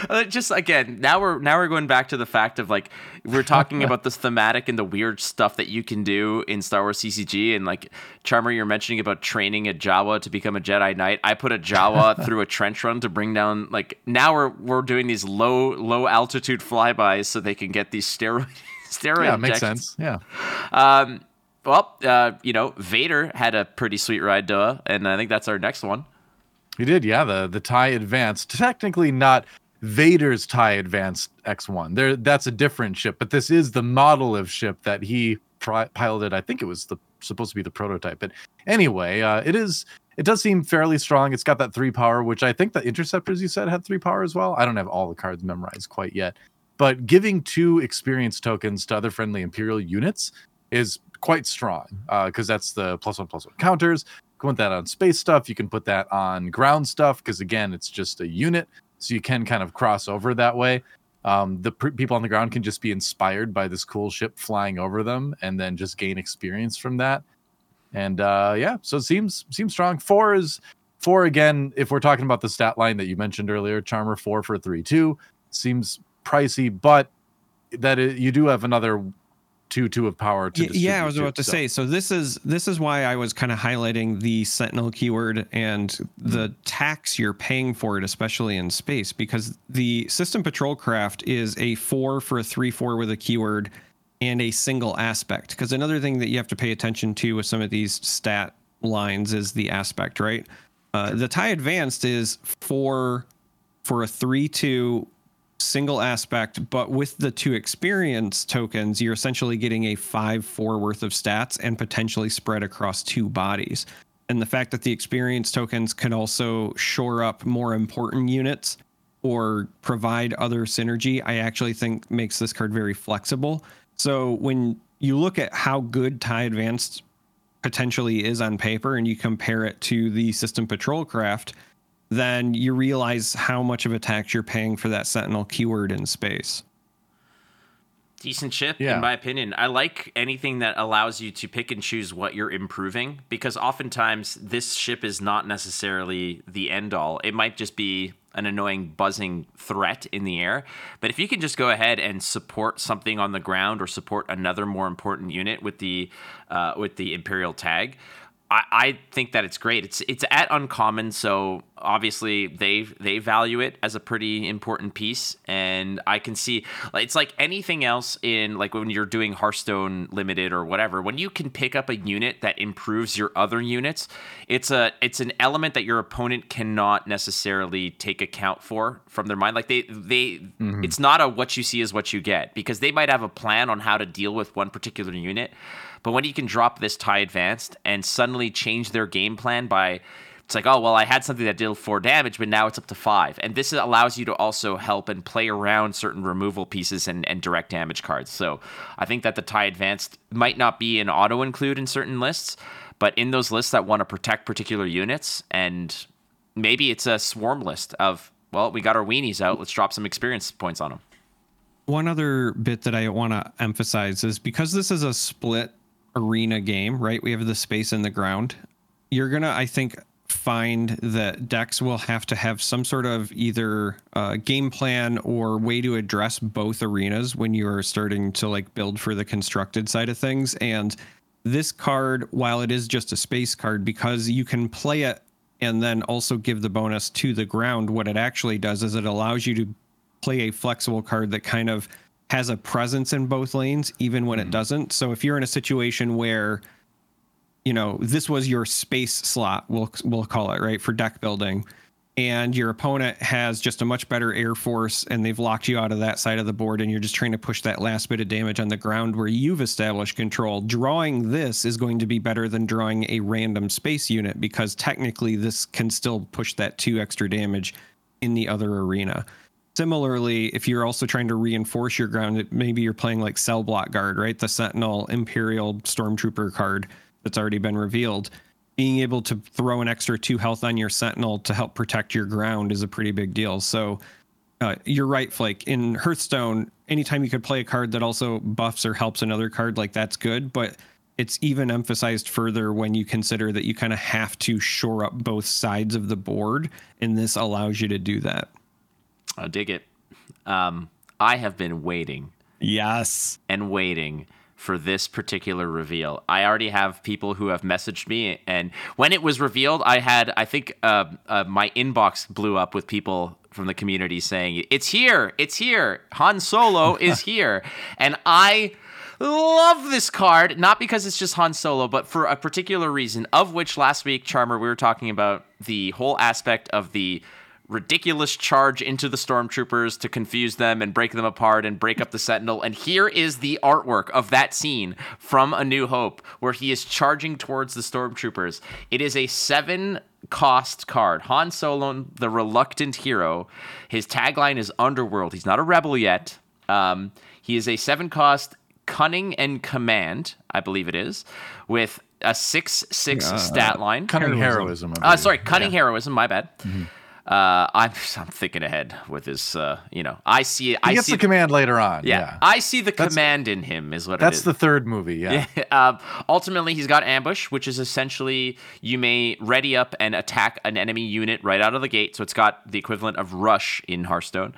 Speaker 1: of. just again, now we're now we're going back to the fact of like we're talking about this thematic and the weird stuff that you can do in Star Wars CCG, and like Charmer, you're mentioning about training a Jawa to become a Jedi Knight. I put a Jawa through a trench run to bring down like now we're we're doing these low low altitude flybys so they can get these steroid steroid.
Speaker 2: Yeah, makes sense. Yeah.
Speaker 1: Um, well, uh, you know, Vader had a pretty sweet ride, duh, and I think that's our next one.
Speaker 2: He did, yeah. The the TIE Advanced, technically not Vader's TIE Advanced X1. There, that's a different ship, but this is the model of ship that he pri- piloted. I think it was the supposed to be the prototype, but anyway, uh, it is. It does seem fairly strong. It's got that three power, which I think the interceptors you said had three power as well. I don't have all the cards memorized quite yet, but giving two experience tokens to other friendly Imperial units is quite strong because uh, that's the plus one plus one counters. You can put that on space stuff. You can put that on ground stuff because again, it's just a unit, so you can kind of cross over that way. Um, the pr- people on the ground can just be inspired by this cool ship flying over them, and then just gain experience from that. And uh, yeah, so it seems seems strong. Four is four again. If we're talking about the stat line that you mentioned earlier, Charmer four for three two seems pricey, but that you do have another two two of power to
Speaker 3: yeah i was about to so. say so this is this is why i was kind of highlighting the sentinel keyword and the mm-hmm. tax you're paying for it especially in space because the system patrol craft is a four for a three four with a keyword and a single aspect because another thing that you have to pay attention to with some of these stat lines is the aspect right uh, the tie advanced is four for a three two single aspect, but with the two experience tokens, you're essentially getting a five four worth of stats and potentially spread across two bodies. And the fact that the experience tokens can also shore up more important units or provide other synergy, I actually think makes this card very flexible. So when you look at how good TIE Advanced potentially is on paper and you compare it to the System Patrol Craft, then you realize how much of a tax you're paying for that Sentinel keyword in space.
Speaker 1: Decent ship, yeah. in my opinion. I like anything that allows you to pick and choose what you're improving because oftentimes this ship is not necessarily the end all. It might just be an annoying buzzing threat in the air. But if you can just go ahead and support something on the ground or support another more important unit with the uh, with the Imperial tag, I, I think that it's great. It's it's at uncommon, so obviously they they value it as a pretty important piece, and I can see it's like anything else in like when you're doing Hearthstone Limited or whatever. When you can pick up a unit that improves your other units, it's a it's an element that your opponent cannot necessarily take account for from their mind. Like they they mm-hmm. it's not a what you see is what you get because they might have a plan on how to deal with one particular unit but when you can drop this tie advanced and suddenly change their game plan by it's like, oh well, I had something that did four damage, but now it's up to five. And this allows you to also help and play around certain removal pieces and, and direct damage cards. So I think that the tie advanced might not be an auto include in certain lists, but in those lists that want to protect particular units, and maybe it's a swarm list of, well, we got our weenies out, let's drop some experience points on them.
Speaker 3: One other bit that I want to emphasize is because this is a split arena game, right? We have the space in the ground. You're gonna, I think, find that decks will have to have some sort of either uh, game plan or way to address both arenas when you are starting to like build for the constructed side of things. And this card, while it is just a space card, because you can play it and then also give the bonus to the ground, what it actually does is it allows you to play a flexible card that kind of has a presence in both lanes, even when mm-hmm. it doesn't. So if you're in a situation where, you know, this was your space slot, we'll we'll call it right for deck building, and your opponent has just a much better air force, and they've locked you out of that side of the board, and you're just trying to push that last bit of damage on the ground where you've established control. Drawing this is going to be better than drawing a random space unit because technically this can still push that two extra damage in the other arena. Similarly, if you're also trying to reinforce your ground, maybe you're playing like Cell Block Guard, right? The Sentinel Imperial Stormtrooper card that's already been revealed. Being able to throw an extra two health on your Sentinel to help protect your ground is a pretty big deal. So uh, you're right, Flake. In Hearthstone, anytime you could play a card that also buffs or helps another card, like that's good. But it's even emphasized further when you consider that you kind of have to shore up both sides of the board, and this allows you to do that.
Speaker 1: I dig it. Um, I have been waiting.
Speaker 3: Yes.
Speaker 1: And waiting for this particular reveal. I already have people who have messaged me, and when it was revealed, I had, I think, uh, uh, my inbox blew up with people from the community saying, It's here, it's here, Han Solo is here. And I love this card, not because it's just Han Solo, but for a particular reason, of which last week, Charmer, we were talking about the whole aspect of the ridiculous charge into the stormtroopers to confuse them and break them apart and break up the sentinel. And here is the artwork of that scene from a new hope where he is charging towards the stormtroopers. It is a 7 cost card. Han solo the reluctant hero his tagline is underworld. He's not a rebel yet. Um, he is a 7 cost cunning and command i believe it is with a 6 6 uh, stat line.
Speaker 2: cunning heroism, heroism
Speaker 1: uh, sorry cunning yeah. heroism my bad. Mm-hmm. Uh, I'm I'm thinking ahead with his. Uh, you know, I see. He I
Speaker 2: gets
Speaker 1: see
Speaker 2: the command later on.
Speaker 1: Yeah,
Speaker 2: yeah.
Speaker 1: I see the that's, command in him. Is what it is.
Speaker 2: that's the third movie. Yeah.
Speaker 1: um, ultimately, he's got ambush, which is essentially you may ready up and attack an enemy unit right out of the gate. So it's got the equivalent of rush in Hearthstone,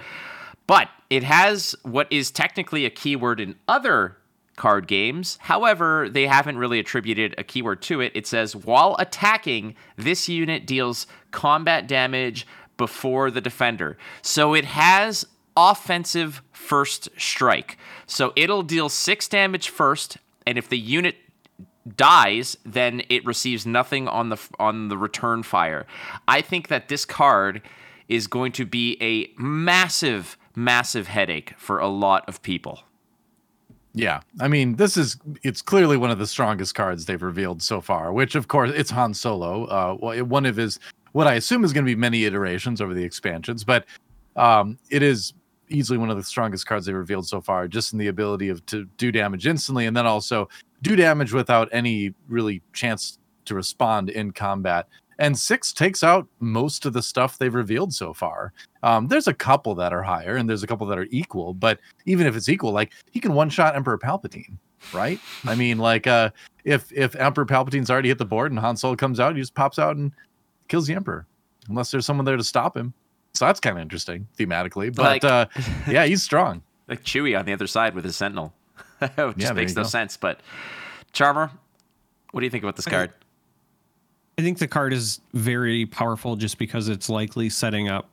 Speaker 1: but it has what is technically a keyword in other card games. However, they haven't really attributed a keyword to it. It says while attacking, this unit deals combat damage before the defender. So it has offensive first strike. So it'll deal 6 damage first and if the unit dies, then it receives nothing on the on the return fire. I think that this card is going to be a massive massive headache for a lot of people.
Speaker 2: Yeah, I mean, this is it's clearly one of the strongest cards they've revealed so far. Which, of course, it's Han Solo. Uh, one of his what I assume is going to be many iterations over the expansions, but um, it is easily one of the strongest cards they've revealed so far. Just in the ability of to do damage instantly, and then also do damage without any really chance to respond in combat and six takes out most of the stuff they've revealed so far. Um, there's a couple that are higher, and there's a couple that are equal. But even if it's equal, like he can one shot Emperor Palpatine, right? I mean, like uh, if if Emperor Palpatine's already hit the board and Han Solo comes out, he just pops out and kills the Emperor, unless there's someone there to stop him. So that's kind of interesting thematically. But like, uh, yeah, he's strong.
Speaker 1: Like Chewie on the other side with his Sentinel, which yeah, just makes no go. sense. But Charmer, what do you think about this card?
Speaker 3: I think the card is very powerful just because it's likely setting up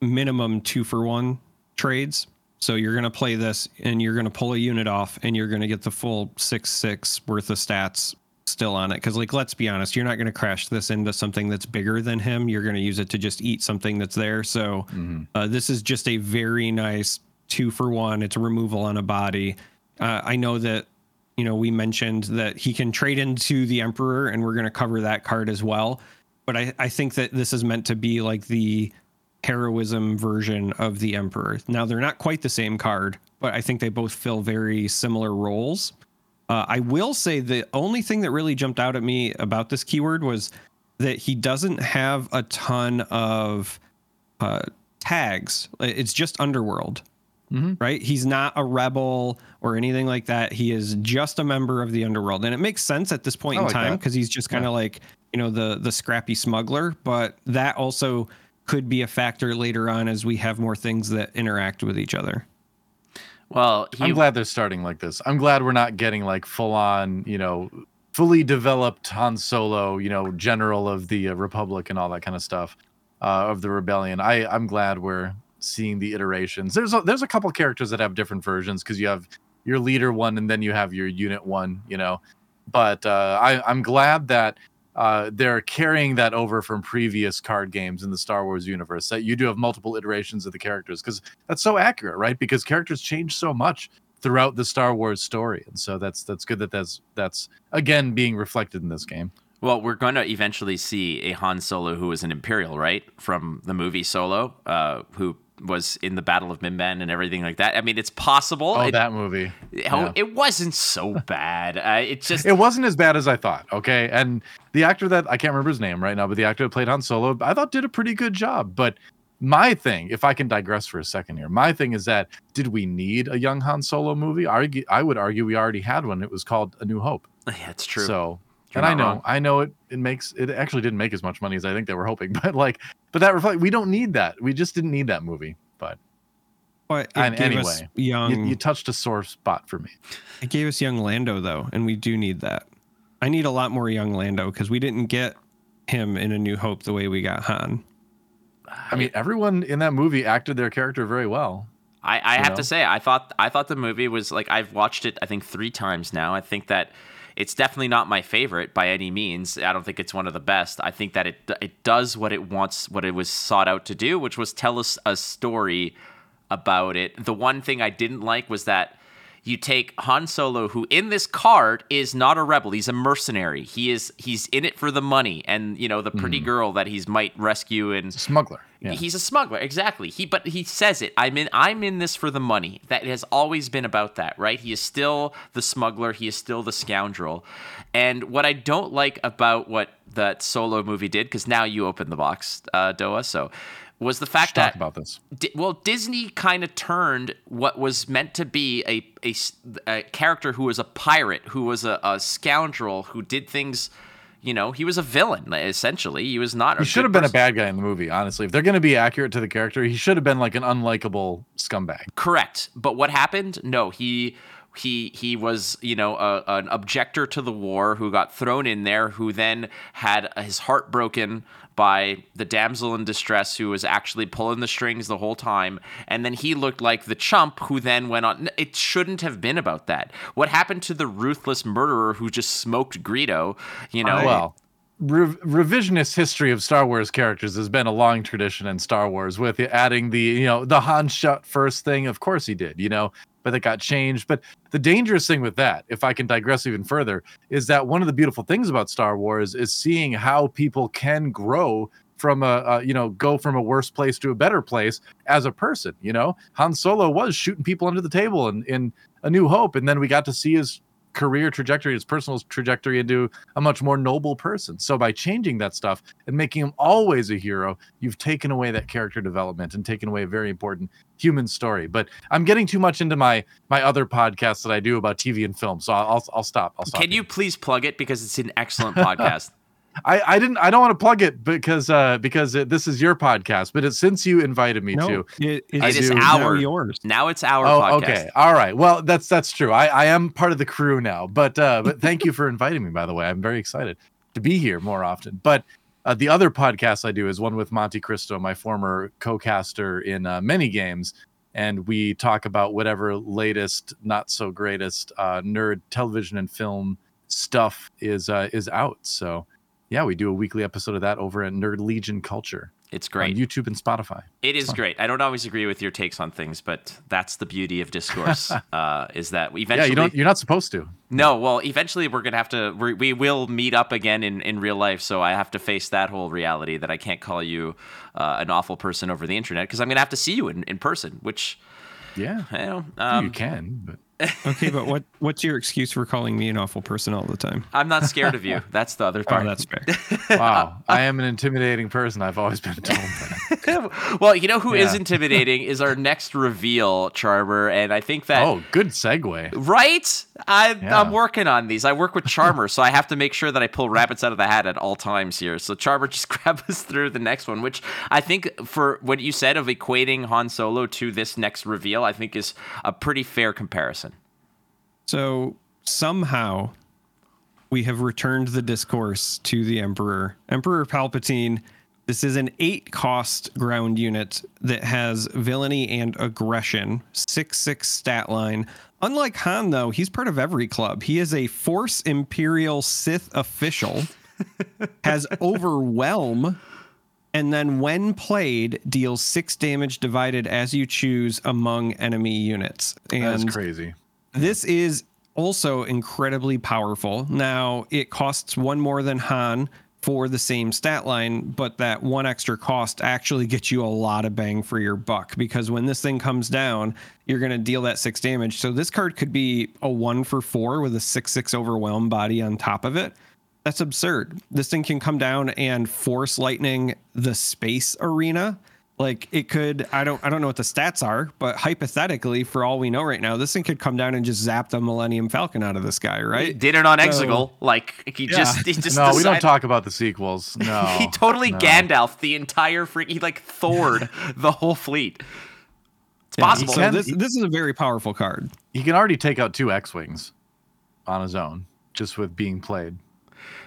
Speaker 3: minimum two for one trades. So you're going to play this and you're going to pull a unit off and you're going to get the full six six worth of stats still on it. Because like let's be honest, you're not going to crash this into something that's bigger than him. You're going to use it to just eat something that's there. So mm-hmm. uh, this is just a very nice two for one. It's a removal on a body. Uh, I know that you know, we mentioned that he can trade into the Emperor, and we're going to cover that card as well. But I, I think that this is meant to be like the heroism version of the Emperor. Now, they're not quite the same card, but I think they both fill very similar roles. Uh, I will say the only thing that really jumped out at me about this keyword was that he doesn't have a ton of uh, tags. It's just Underworld. Mm-hmm. Right? He's not a rebel or anything like that. He is just a member of the underworld, and it makes sense at this point I in like time because he's just kind of yeah. like you know the the scrappy smuggler. But that also could be a factor later on as we have more things that interact with each other.
Speaker 1: Well,
Speaker 2: he... I'm glad they're starting like this. I'm glad we're not getting like full on, you know, fully developed Han Solo, you know, general of the uh, Republic and all that kind of stuff uh, of the rebellion. I I'm glad we're seeing the iterations. There's a, there's a couple characters that have different versions because you have your leader one and then you have your unit one, you know. But uh, I, I'm glad that uh, they're carrying that over from previous card games in the Star Wars universe. That you do have multiple iterations of the characters because that's so accurate, right? Because characters change so much throughout the Star Wars story, and so that's that's good that that's that's again being reflected in this game.
Speaker 1: Well, we're going to eventually see a Han Solo who is an Imperial, right, from the movie Solo, uh, who was in the Battle of Mimban and everything like that. I mean, it's possible.
Speaker 2: Oh,
Speaker 1: it,
Speaker 2: that movie.
Speaker 1: Oh, yeah. It wasn't so bad. Uh, it just
Speaker 2: it wasn't as bad as I thought. Okay, and the actor that I can't remember his name right now, but the actor that played Han Solo, I thought did a pretty good job. But my thing, if I can digress for a second here, my thing is that did we need a young Han Solo movie? Argue, I would argue we already had one. It was called A New Hope.
Speaker 1: Yeah, it's true.
Speaker 2: So, You're and I know, wrong. I know it. It makes it actually didn't make as much money as I think they were hoping, but like, but that reflect we don't need that. We just didn't need that movie. But,
Speaker 3: but anyway, young.
Speaker 2: You, you touched a sore spot for me.
Speaker 3: It gave us young Lando though, and we do need that. I need a lot more young Lando because we didn't get him in A New Hope the way we got Han.
Speaker 2: I mean, everyone in that movie acted their character very well.
Speaker 1: I, I have know? to say, I thought I thought the movie was like I've watched it I think three times now. I think that it's definitely not my favorite by any means. I don't think it's one of the best. I think that it it does what it wants, what it was sought out to do, which was tell us a story about it. The one thing I didn't like was that you take Han Solo, who in this card is not a rebel. He's a mercenary. He is he's in it for the money and you know the pretty mm. girl that he's might rescue and
Speaker 2: smuggler.
Speaker 1: Yeah. He's a smuggler, exactly. He but he says it. I'm in I'm in this for the money. That has always been about that, right? He is still the smuggler, he is still the scoundrel. And what I don't like about what that solo movie did, because now you open the box, uh, DoA, so was the fact
Speaker 2: that
Speaker 1: talk
Speaker 2: about this.
Speaker 1: Di- well, Disney kind of turned what was meant to be a, a, a character who was a pirate, who was a, a, scoundrel, who did things. You know, he was a villain essentially. He was not.
Speaker 2: He should have been person. a bad guy in the movie. Honestly, if they're going to be accurate to the character, he should have been like an unlikable scumbag.
Speaker 1: Correct. But what happened? No, he he he was you know a, an objector to the war who got thrown in there who then had his heart broken by the damsel in distress who was actually pulling the strings the whole time. And then he looked like the chump who then went on. It shouldn't have been about that. What happened to the ruthless murderer who just smoked Greedo? You know,
Speaker 2: well. Re- revisionist history of Star Wars characters has been a long tradition in Star Wars with adding the you know the Han shot first thing. Of course he did, you know, but it got changed. But the dangerous thing with that, if I can digress even further, is that one of the beautiful things about Star Wars is seeing how people can grow from a, a, you know go from a worse place to a better place as a person you know han solo was shooting people under the table in, in a new hope and then we got to see his career trajectory, his personal trajectory into a much more noble person. So by changing that stuff and making him always a hero, you've taken away that character development and taken away a very important human story. But I'm getting too much into my my other podcasts that I do about TV and film, so I'll I'll stop. I'll stop.
Speaker 1: Can you please plug it because it's an excellent podcast.
Speaker 2: I, I didn't I don't want to plug it because uh because it, this is your podcast, but it's since you invited me
Speaker 3: no,
Speaker 2: to.
Speaker 3: It, it is our yours.
Speaker 1: Now it's our oh, podcast.
Speaker 2: Okay. All right. Well, that's that's true. I, I am part of the crew now. But uh but thank you for inviting me by the way. I'm very excited to be here more often. But uh, the other podcast I do is one with Monte Cristo, my former co-caster in uh, many games, and we talk about whatever latest, not so greatest uh, nerd television and film stuff is uh, is out. So yeah, we do a weekly episode of that over at Nerd Legion Culture.
Speaker 1: It's great.
Speaker 2: On YouTube and Spotify.
Speaker 1: It is great. I don't always agree with your takes on things, but that's the beauty of discourse. uh, is that eventually?
Speaker 2: Yeah, you don't. You're not supposed to.
Speaker 1: No, well, eventually we're gonna have to. We, we will meet up again in in real life, so I have to face that whole reality that I can't call you uh, an awful person over the internet because I'm gonna have to see you in, in person. Which,
Speaker 2: yeah,
Speaker 1: you, know,
Speaker 2: um, you can, but
Speaker 3: okay, but what what's your excuse for calling me an awful person all the time?
Speaker 1: I'm not scared of you. That's the other oh, part.
Speaker 3: Oh, that's fair.
Speaker 2: wow, I am an intimidating person. I've always been told that.
Speaker 1: well, you know who yeah. is intimidating is our next reveal, Charmer, and I think that.
Speaker 2: Oh, good segue.
Speaker 1: Right? I, yeah. I'm working on these. I work with Charmer, so I have to make sure that I pull rabbits out of the hat at all times here. So Charmer, just grab us through the next one, which I think for what you said of equating Han Solo to this next reveal, I think is a pretty fair comparison.
Speaker 3: So somehow we have returned the discourse to the Emperor. Emperor Palpatine. This is an eight cost ground unit that has villainy and aggression, six six stat line. Unlike Han, though, he's part of every club. He is a Force Imperial Sith official, has overwhelm, and then when played, deals six damage divided as you choose among enemy units. And
Speaker 2: That's crazy.
Speaker 3: This is also incredibly powerful. Now, it costs one more than Han for the same stat line, but that one extra cost actually gets you a lot of bang for your buck because when this thing comes down, you're going to deal that six damage. So this card could be a one for four with a six six overwhelm body on top of it. That's absurd. This thing can come down and force lightning the space arena like it could i don't i don't know what the stats are but hypothetically for all we know right now this thing could come down and just zap the millennium falcon out of the sky right? He
Speaker 1: did it on so, exegol. Like he yeah. just he just
Speaker 2: no decided, we don't talk about the sequels. No.
Speaker 1: He totally
Speaker 2: no.
Speaker 1: gandalf the entire freak he like thored the whole fleet. It's yeah, possible.
Speaker 3: so this, this is a very powerful card.
Speaker 2: he can already take out two x-wings on his own just with being played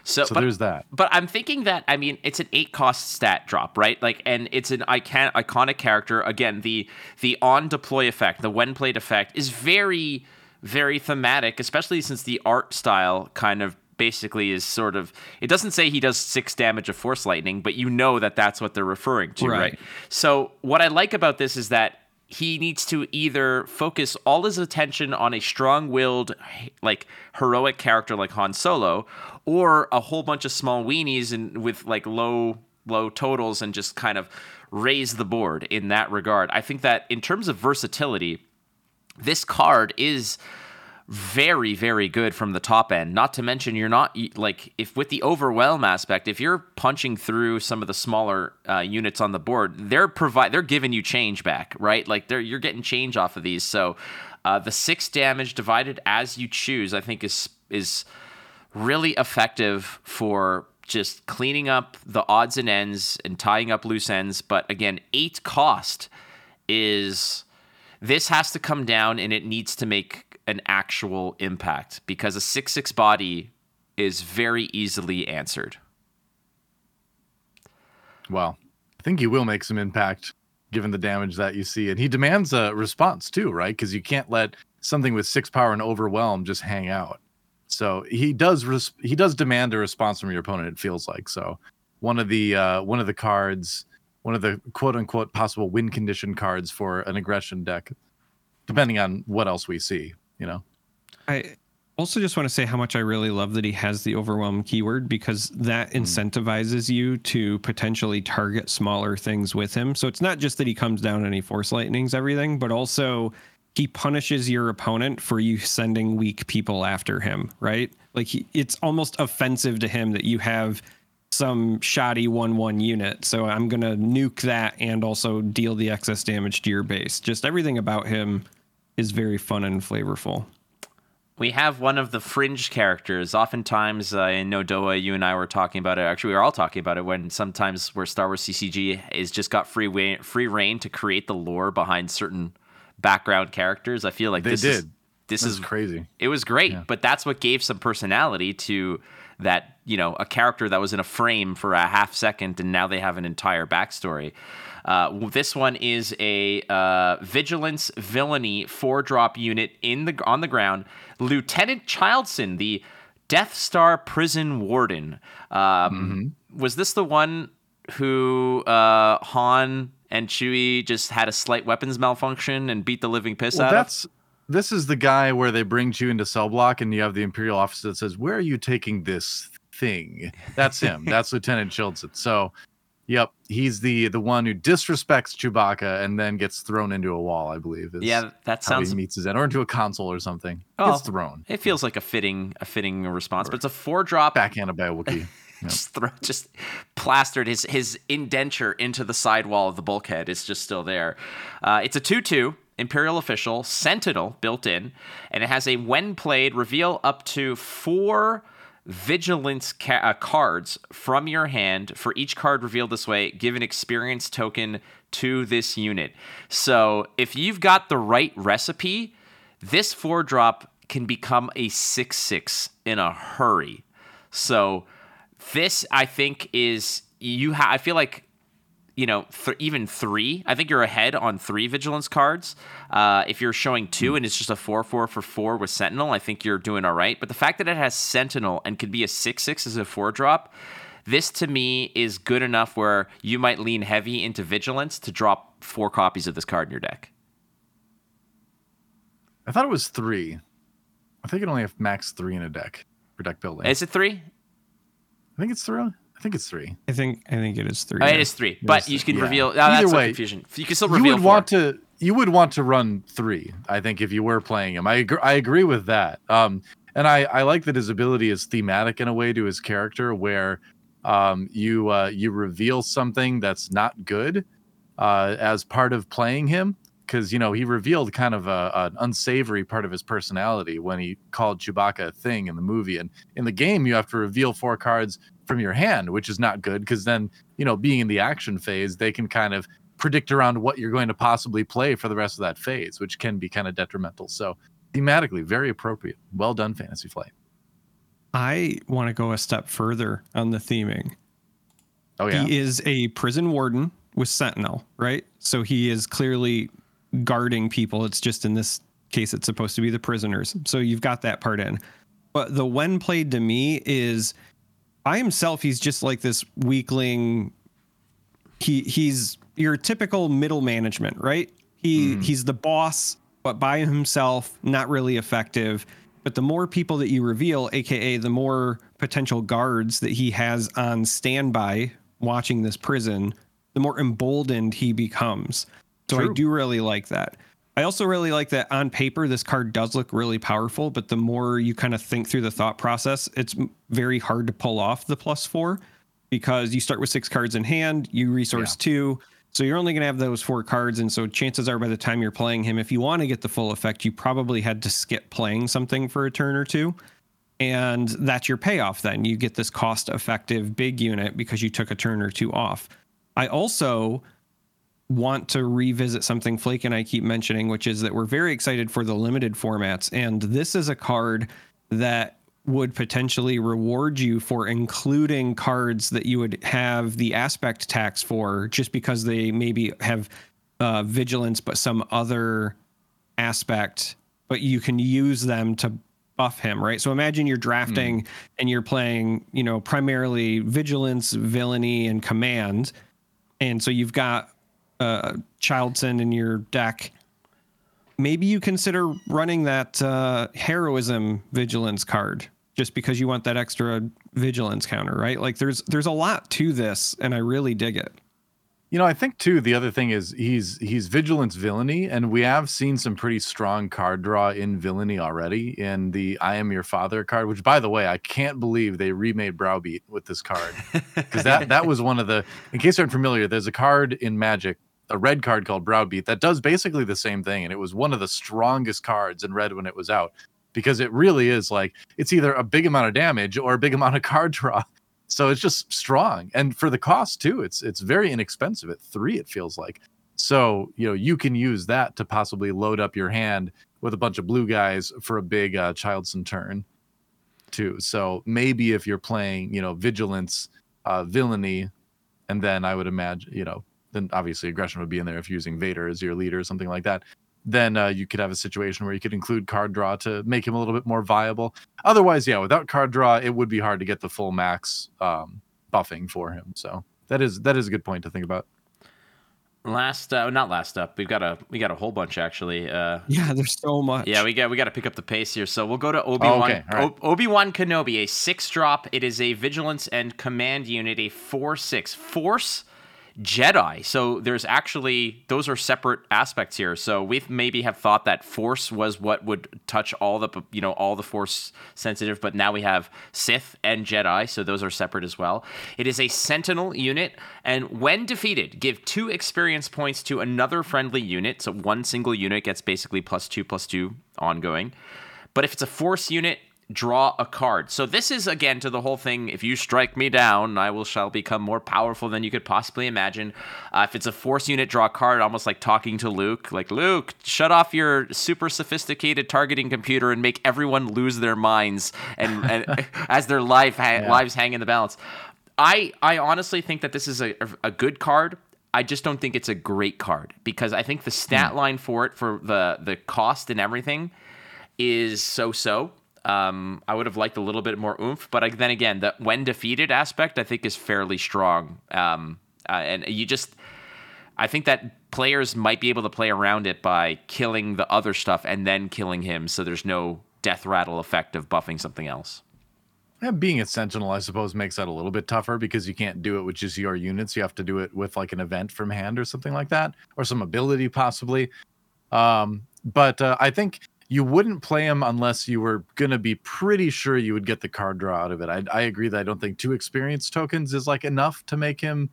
Speaker 1: so,
Speaker 2: so
Speaker 1: but,
Speaker 2: there's that.
Speaker 1: But I'm thinking that I mean it's an eight cost stat drop, right? Like, and it's an icon- iconic character. Again, the the on deploy effect, the when played effect, is very very thematic, especially since the art style kind of basically is sort of it doesn't say he does six damage of force lightning but you know that that's what they're referring to right, right? so what i like about this is that he needs to either focus all his attention on a strong-willed like heroic character like Han Solo or a whole bunch of small weenies and with like low low totals and just kind of raise the board in that regard. I think that in terms of versatility, this card is very very good from the top end. Not to mention you're not like if with the overwhelm aspect if you're punching through some of the smaller uh, units on the board they're provide they're giving you change back right? Like they're you're getting change off of these. So uh, the six damage divided as you choose i think is is really effective for just cleaning up the odds and ends and tying up loose ends. But again eight cost is this has to come down and it needs to make an actual impact because a 6 6 body is very easily answered.
Speaker 2: Well, I think he will make some impact given the damage that you see. And he demands a response too, right? Because you can't let something with six power and overwhelm just hang out. So he does res- he does demand a response from your opponent. It feels like so. One of the uh, one of the cards, one of the quote unquote possible win condition cards for an aggression deck, depending on what else we see you know.
Speaker 3: I also just want to say how much I really love that he has the overwhelm keyword because that mm. incentivizes you to potentially target smaller things with him. So it's not just that he comes down and he force lightnings everything, but also he punishes your opponent for you sending weak people after him, right? Like he, it's almost offensive to him that you have some shoddy 1 1 unit. So I'm going to nuke that and also deal the excess damage to your base. Just everything about him is very fun and flavorful.
Speaker 1: We have one of the fringe characters. Oftentimes, uh, in Nodoa, you and I were talking about it. Actually, we were all talking about it when sometimes where Star Wars CCG is just got free way, free reign to create the lore behind certain background characters. I feel like
Speaker 2: they
Speaker 1: this
Speaker 2: did.
Speaker 1: is this
Speaker 2: that's
Speaker 1: is
Speaker 2: crazy.
Speaker 1: It was great, yeah. but that's what gave some personality to that. You know, a character that was in a frame for a half second, and now they have an entire backstory. Uh, this one is a uh, vigilance villainy four drop unit in the on the ground. Lieutenant Childsen, the Death Star prison warden. Um, mm-hmm. Was this the one who uh, Han and Chewie just had a slight weapons malfunction and beat the living piss well, out
Speaker 2: that's-
Speaker 1: of?
Speaker 2: this is the guy where they bring you into cell block and you have the imperial officer that says where are you taking this thing that's him that's lieutenant Childsen so Yep, he's the the one who disrespects Chewbacca and then gets thrown into a wall. I believe.
Speaker 1: yeah, that sounds.
Speaker 2: he meets his end, or into a console or something. Oh, gets thrown.
Speaker 1: It feels like a fitting a fitting response, but it's a four drop
Speaker 2: backhanded by a Wookiee.
Speaker 1: Yep. just throw, just plastered his his indenture into the sidewall of the bulkhead. It's just still there. Uh, it's a two two. Imperial official Sentinel built in, and it has a when played reveal up to four vigilance ca- uh, cards from your hand. For each card revealed this way, give an experience token to this unit. So if you've got the right recipe, this four drop can become a 6 6 in a hurry. So this, I think, is you. Ha- I feel like you know, th- even three. I think you're ahead on three vigilance cards. Uh, if you're showing two hmm. and it's just a four four for four with Sentinel, I think you're doing all right. But the fact that it has Sentinel and could be a six six as a four drop, this to me is good enough where you might lean heavy into vigilance to drop four copies of this card in your deck.
Speaker 2: I thought it was three. I think it only have max three in a deck for deck building.
Speaker 1: Is it three?
Speaker 2: I think it's three. I think it's three.
Speaker 3: I think I think it is three.
Speaker 1: Oh, it is three, but you can
Speaker 2: yeah.
Speaker 1: reveal. Oh,
Speaker 2: Either
Speaker 1: that's no
Speaker 2: way,
Speaker 1: confusion. You can still reveal.
Speaker 2: You would
Speaker 1: four.
Speaker 2: want to you would want to run three. I think if you were playing him, I agree, I agree with that. Um, and I I like that his ability is thematic in a way to his character where um you uh you reveal something that's not good uh as part of playing him because you know he revealed kind of a, an unsavory part of his personality when he called Chewbacca a thing in the movie and in the game you have to reveal four cards from your hand which is not good because then you know being in the action phase they can kind of predict around what you're going to possibly play for the rest of that phase which can be kind of detrimental so thematically very appropriate well done fantasy flight
Speaker 3: I want to go a step further on the theming.
Speaker 2: oh yeah
Speaker 3: He is a prison warden with Sentinel, right? So he is clearly guarding people. It's just in this case, it's supposed to be the prisoners. So you've got that part in. But the when played to me is by himself, he's just like this weakling. He he's your typical middle management, right? He mm-hmm. he's the boss, but by himself, not really effective. But the more people that you reveal, aka the more potential guards that he has on standby watching this prison, the more emboldened he becomes. So I do really like that. I also really like that on paper, this card does look really powerful, but the more you kind of think through the thought process, it's very hard to pull off the plus four because you start with six cards in hand, you resource two. So you're only going to have those four cards. And so chances are by the time you're playing him, if you want to get the full effect, you probably had to skip playing something for a turn or two. And that's your payoff then. You get this cost effective big unit because you took a turn or two off. I also want to revisit something Flake and I keep mentioning, which is that we're very excited for the limited formats. And this is a card that would potentially reward you for including cards that you would have the aspect tax for just because they maybe have uh, vigilance, but some other aspect, but you can use them to buff him, right? So imagine you're drafting and you're playing, you know, primarily vigilance, villainy, and command. And so you've got uh, Childsen in your deck. Maybe you consider running that uh, heroism vigilance card just because you want that extra vigilance counter, right? Like there's there's a lot to this, and I really dig it.
Speaker 2: You know, I think too. The other thing is he's he's vigilance villainy, and we have seen some pretty strong card draw in villainy already in the "I Am Your Father" card. Which, by the way, I can't believe they remade Browbeat with this card because that that was one of the. In case you're unfamiliar, there's a card in Magic, a red card called Browbeat that does basically the same thing, and it was one of the strongest cards in red when it was out because it really is like it's either a big amount of damage or a big amount of card draw. So it's just strong, and for the cost too, it's it's very inexpensive at three. It feels like so you know you can use that to possibly load up your hand with a bunch of blue guys for a big uh, Childsen turn too. So maybe if you're playing you know vigilance, uh, villainy, and then I would imagine you know then obviously aggression would be in there if you're using Vader as your leader or something like that. Then uh, you could have a situation where you could include card draw to make him a little bit more viable. Otherwise, yeah, without card draw, it would be hard to get the full max um, buffing for him. So that is that is a good point to think about.
Speaker 1: Last, uh, not last up. We've got a we got a whole bunch actually. Uh,
Speaker 3: Yeah, there's so much.
Speaker 1: yeah, we got we got to pick up the pace here. So we'll go to Obi Wan.
Speaker 2: okay, all right.
Speaker 1: Obi Wan Kenobi, a six drop. It is a vigilance and command unit, a four six force Jedi. So there's actually those are separate aspects here. So we maybe have thought that force was what would touch all the you know all the force sensitive, but now we have Sith and Jedi, so those are separate as well. It is a Sentinel unit, and when defeated, give two experience points to another friendly unit. So one single unit gets basically plus two plus two ongoing. But if it's a force unit, draw a card. So this is again to the whole thing. If you strike me down, I will shall become more powerful than you could possibly imagine. Uh, if it's a force unit, draw a card, almost like talking to Luke. Like Luke, shut off your super sophisticated targeting computer and make everyone lose their minds and, and as their life ha- lives hang in the balance. I I honestly think that this is a a good card. I just don't think it's a great card because I think the stat line for it for the the cost and everything is so so. Um, I would have liked a little bit more oomph, but I, then again, the when defeated aspect I think is fairly strong. Um, uh, and you just, I think that players might be able to play around it by killing the other stuff and then killing him, so there's no death rattle effect of buffing something else.
Speaker 2: Yeah, being a sentinel, I suppose, makes that a little bit tougher because you can't do it with just your units. You have to do it with like an event from hand or something like that, or some ability possibly. Um, but uh, I think you wouldn't play him unless you were going to be pretty sure you would get the card draw out of it. I, I agree that I don't think two experience tokens is like enough to make him,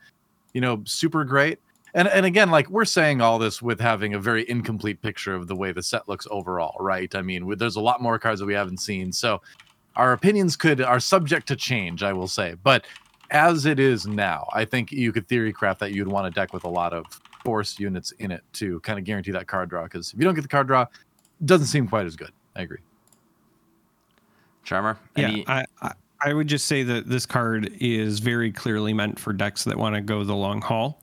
Speaker 2: you know, super great. And and again, like we're saying all this with having a very incomplete picture of the way the set looks overall, right? I mean, there's a lot more cards that we haven't seen, so our opinions could are subject to change, I will say. But as it is now, I think you could theory craft that you'd want a deck with a lot of force units in it to kind of guarantee that card draw. Because if you don't get the card draw, doesn't seem quite as good. I agree.
Speaker 1: Charmer,
Speaker 3: any... yeah, I, I I would just say that this card is very clearly meant for decks that want to go the long haul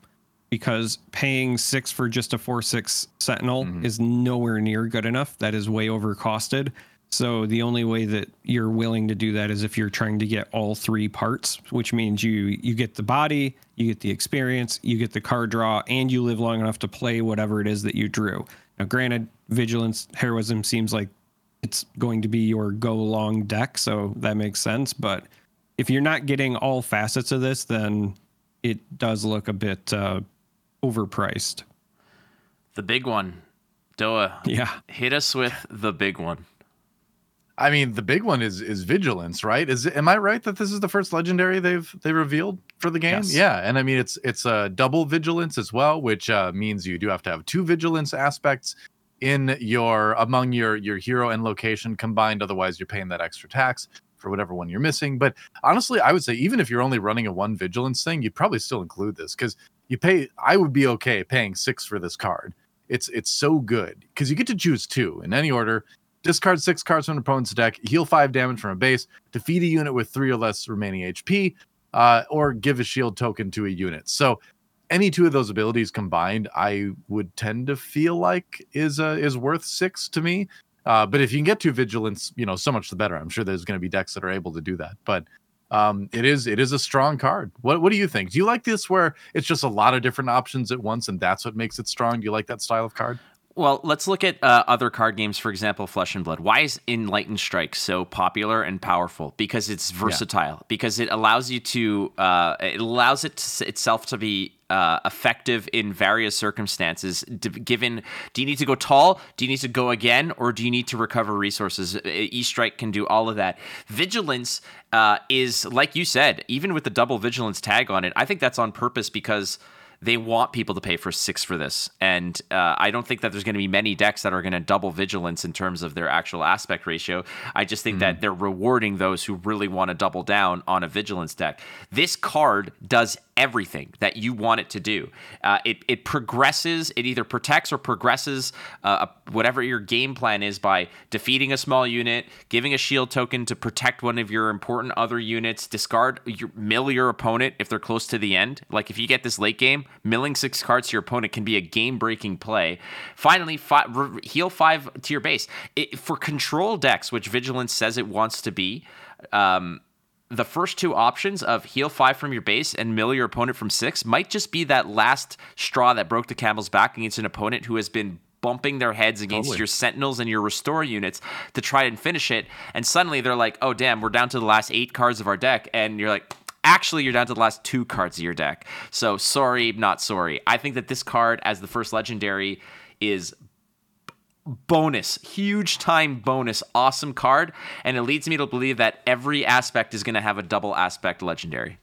Speaker 3: because paying six for just a four six sentinel mm-hmm. is nowhere near good enough. That is way overcosted. So the only way that you're willing to do that is if you're trying to get all three parts, which means you you get the body, you get the experience, you get the card draw, and you live long enough to play whatever it is that you drew. Now, granted, vigilance heroism seems like it's going to be your go long deck, so that makes sense. But if you're not getting all facets of this, then it does look a bit uh, overpriced.
Speaker 1: The big one, DoA.
Speaker 3: Yeah,
Speaker 1: hit us with the big one.
Speaker 2: I mean, the big one is is vigilance, right? Is am I right that this is the first legendary they've they revealed for the game? Yes. Yeah, and I mean it's it's a double vigilance as well, which uh, means you do have to have two vigilance aspects in your among your your hero and location combined. Otherwise, you're paying that extra tax for whatever one you're missing. But honestly, I would say even if you're only running a one vigilance thing, you'd probably still include this because you pay. I would be okay paying six for this card. It's it's so good because you get to choose two in any order Discard six cards from an opponent's deck, heal five damage from a base, defeat a unit with three or less remaining HP, uh, or give a shield token to a unit. So any two of those abilities combined, I would tend to feel like is uh, is worth six to me. Uh, but if you can get to vigilance, you know, so much the better. I'm sure there's going to be decks that are able to do that. But um, it is it is a strong card. What what do you think? Do you like this where it's just a lot of different options at once, and that's what makes it strong? Do you like that style of card?
Speaker 1: Well, let's look at uh, other card games. For example, Flesh and Blood. Why is Enlightened Strike so popular and powerful? Because it's versatile. Yeah. Because it allows you to. Uh, it allows it to, itself to be uh, effective in various circumstances. given, do you need to go tall? Do you need to go again, or do you need to recover resources? E Strike can do all of that. Vigilance uh, is, like you said, even with the double vigilance tag on it. I think that's on purpose because they want people to pay for six for this. And uh, I don't think that there's going to be many decks that are going to double vigilance in terms of their actual aspect ratio. I just think mm-hmm. that they're rewarding those who really want to double down on a vigilance deck. This card does everything that you want it to do. Uh, it, it progresses, it either protects or progresses uh, whatever your game plan is by defeating a small unit, giving a shield token to protect one of your important other units, discard your mill your opponent if they're close to the end. Like if you get this late game, milling six cards to your opponent can be a game breaking play. Finally, fi- re- heal five to your base. It, for control decks, which Vigilance says it wants to be, um, the first two options of heal five from your base and mill your opponent from six might just be that last straw that broke the camel's back against an opponent who has been bumping their heads against totally. your sentinels and your restore units to try and finish it. And suddenly they're like, oh, damn, we're down to the last eight cards of our deck. And you're like, actually, you're down to the last two cards of your deck. So sorry, not sorry. I think that this card, as the first legendary, is bonus, huge time bonus, awesome card. And it leads me to believe that every aspect is going to have a double aspect legendary.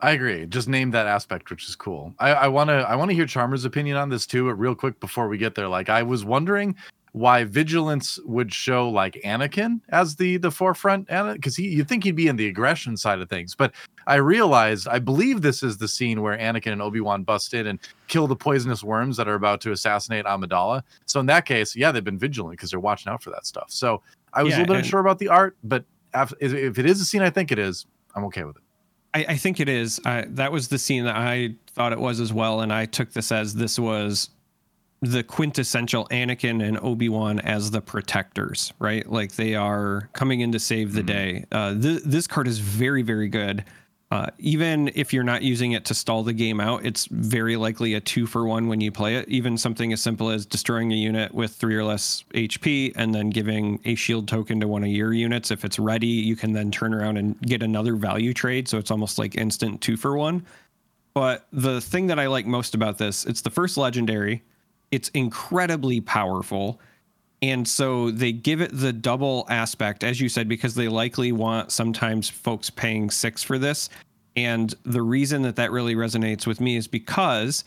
Speaker 2: I agree. Just name that aspect, which is cool. I want to I want to hear Charmer's opinion on this too. But real quick before we get there, like I was wondering why vigilance would show like Anakin as the the forefront because he you think he'd be in the aggression side of things but I realized I believe this is the scene where Anakin and Obi-Wan bust in and kill the poisonous worms that are about to assassinate Amidala so in that case yeah they've been vigilant because they're watching out for that stuff so I was yeah, a little bit unsure about the art but if it is a scene I think it is I'm okay with it
Speaker 3: I, I think it is. I, that was the scene that I thought it was as well, and I took this as this was the quintessential Anakin and Obi Wan as the protectors, right? Like they are coming in to save the mm-hmm. day. Uh, th- this card is very, very good. Uh, even if you're not using it to stall the game out, it's very likely a two for one when you play it. Even something as simple as destroying a unit with three or less HP and then giving a shield token to one of your units. If it's ready, you can then turn around and get another value trade. So it's almost like instant two for one. But the thing that I like most about this, it's the first legendary. It's incredibly powerful. And so they give it the double aspect, as you said, because they likely want sometimes folks paying six for this. And the reason that that really resonates with me is because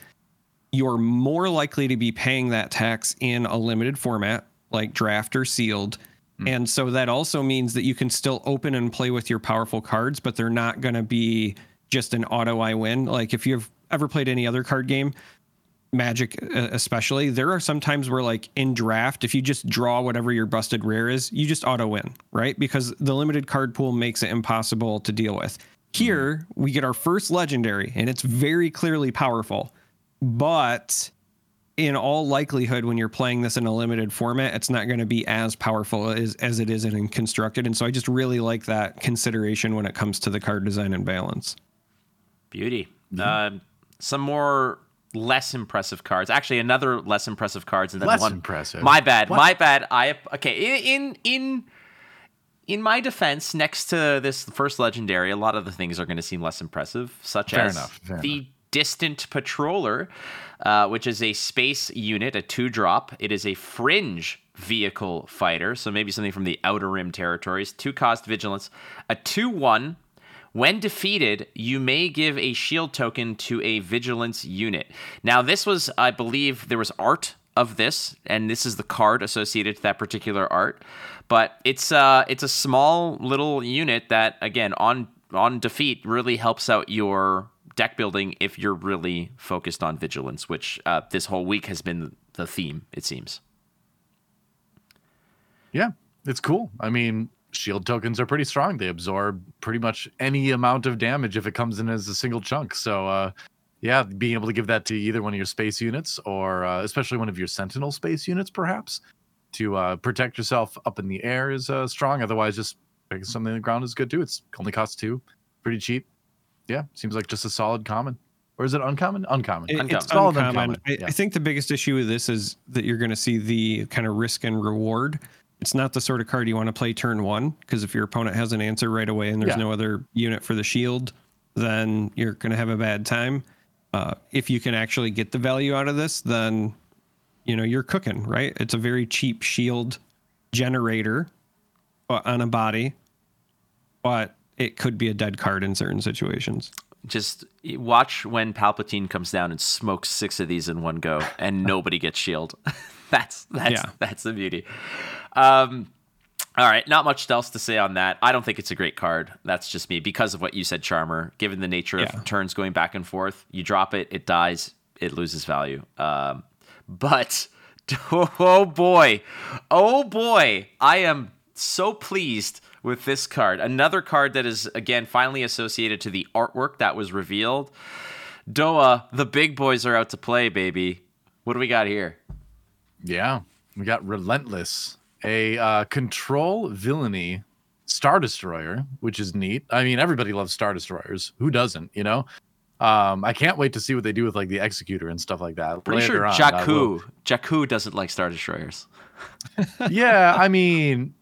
Speaker 3: you're more likely to be paying that tax in a limited format like draft or sealed. Mm. And so that also means that you can still open and play with your powerful cards, but they're not going to be just an auto I win. Like if you've ever played any other card game, Magic uh, especially, there are some times where like in draft, if you just draw whatever your busted rare is, you just auto win, right? Because the limited card pool makes it impossible to deal with. Here, we get our first legendary, and it's very clearly powerful. But in all likelihood, when you're playing this in a limited format, it's not going to be as powerful as, as it is in constructed. And so I just really like that consideration when it comes to the card design and balance.
Speaker 1: Beauty. Mm-hmm. Uh, some more less impressive cards. Actually, another less impressive cards, and then
Speaker 2: less
Speaker 1: one.
Speaker 2: impressive.
Speaker 1: My bad. What? My bad. I okay. In in in my defense, next to this first legendary, a lot of the things are going to seem less impressive, such
Speaker 2: fair
Speaker 1: as
Speaker 2: enough,
Speaker 1: the
Speaker 2: enough.
Speaker 1: distant patroller, uh, which is a space unit, a two drop. It is a fringe vehicle fighter, so maybe something from the outer rim territories. Two cost vigilance, a two one when defeated, you may give a shield token to a vigilance unit. Now, this was, I believe, there was art of this, and this is the card associated to that particular art. But it's uh, it's a small little unit that, again, on on defeat, really helps out your deck building if you're really focused on vigilance, which uh, this whole week has been the theme. It seems.
Speaker 2: Yeah, it's cool. I mean, shield tokens are pretty strong. They absorb pretty much any amount of damage if it comes in as a single chunk. So, uh, yeah, being able to give that to either one of your space units or uh, especially one of your sentinel space units, perhaps, to uh, protect yourself up in the air is uh, strong. Otherwise, just picking something on the ground is good too. It's only costs two, pretty cheap. Yeah, seems like just a solid common. Or is it uncommon? Uncommon.
Speaker 3: It,
Speaker 2: uncommon.
Speaker 3: It's uncommon. uncommon. I, yeah. I think the biggest issue with this is that you're going to see the kind of risk and reward it's not the sort of card you want to play turn one because if your opponent has an answer right away and there's yeah. no other unit for the shield, then you're going to have a bad time. Uh, if you can actually get the value out of this, then you know you're cooking, right? It's a very cheap shield generator on a body, but it could be a dead card in certain situations.
Speaker 1: Just watch when Palpatine comes down and smokes six of these in one go, and nobody gets shield. that's that's yeah. that's the beauty. Um, all right, not much else to say on that. I don't think it's a great card. That's just me because of what you said, Charmer. Given the nature yeah. of turns going back and forth, you drop it, it dies, it loses value. Um, but oh boy, oh boy, I am so pleased with this card. Another card that is again finally associated to the artwork that was revealed. DoA, the big boys are out to play, baby. What do we got here?
Speaker 2: Yeah, we got Relentless a uh, control villainy star destroyer, which is neat. I mean, everybody loves star destroyers. Who doesn't? You know. Um, I can't wait to see what they do with like the executor and stuff like that.
Speaker 1: Pretty Later sure on, Jakku Jakku doesn't like star destroyers.
Speaker 2: yeah, I mean,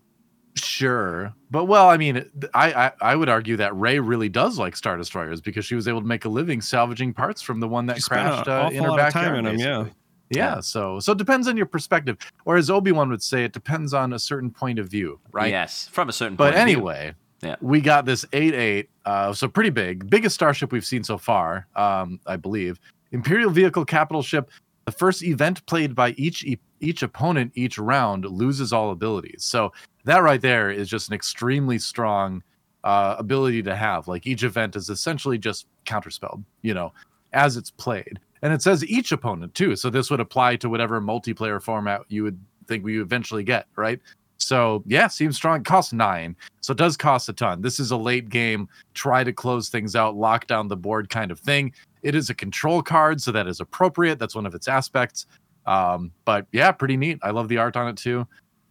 Speaker 2: sure, but well, I mean, I, I, I would argue that Rey really does like star destroyers because she was able to make a living salvaging parts from the one that she crashed uh, in her backyard. In them, yeah. Yeah, yeah, so so it depends on your perspective, or as Obi Wan would say, it depends on a certain point of view, right?
Speaker 1: Yes, from a certain.
Speaker 2: But anyway, yeah, we got this eight eight, uh, so pretty big, biggest starship we've seen so far, um, I believe. Imperial vehicle capital ship. The first event played by each each opponent each round loses all abilities. So that right there is just an extremely strong uh, ability to have. Like each event is essentially just counterspelled, you know, as it's played and it says each opponent too. So this would apply to whatever multiplayer format you would think we eventually get, right? So yeah, seems strong. It costs nine, so it does cost a ton. This is a late game, try to close things out, lock down the board kind of thing. It is a control card, so that is appropriate. That's one of its aspects. Um, but yeah, pretty neat. I love the art on it too.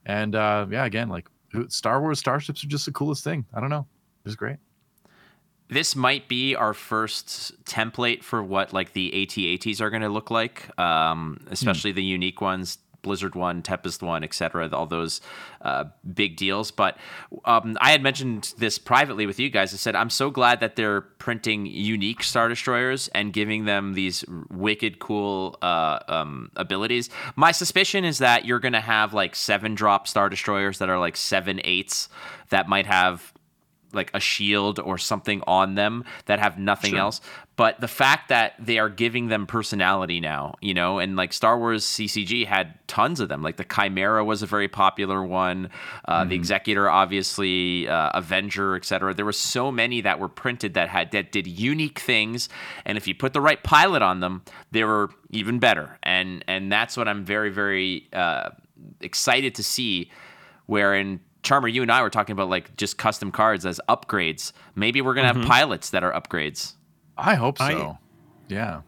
Speaker 2: And uh, yeah, again, like Star Wars starships are just the coolest thing. I don't know, it's great.
Speaker 1: This might be our first template for what like the AT-ATs are going to look like, um, especially mm. the unique ones. Blizzard one, Tempest one, etc. All those uh, big deals. But um, I had mentioned this privately with you guys. I said I'm so glad that they're printing unique Star Destroyers and giving them these wicked cool uh, um, abilities. My suspicion is that you're going to have like seven drop Star Destroyers that are like seven eights that might have like a shield or something on them that have nothing sure. else. But the fact that they are giving them personality now, you know, and like Star Wars CCG had tons of them. Like the Chimera was a very popular one, uh, mm. the Executor, obviously, uh, Avenger, etc. There were so many that were printed that had that did unique things, and if you put the right pilot on them, they were even better. And and that's what I'm very very uh, excited to see. Where in Charmer, you and I were talking about like just custom cards as upgrades. Maybe we're gonna mm-hmm. have pilots that are upgrades.
Speaker 2: I hope so. I, yeah.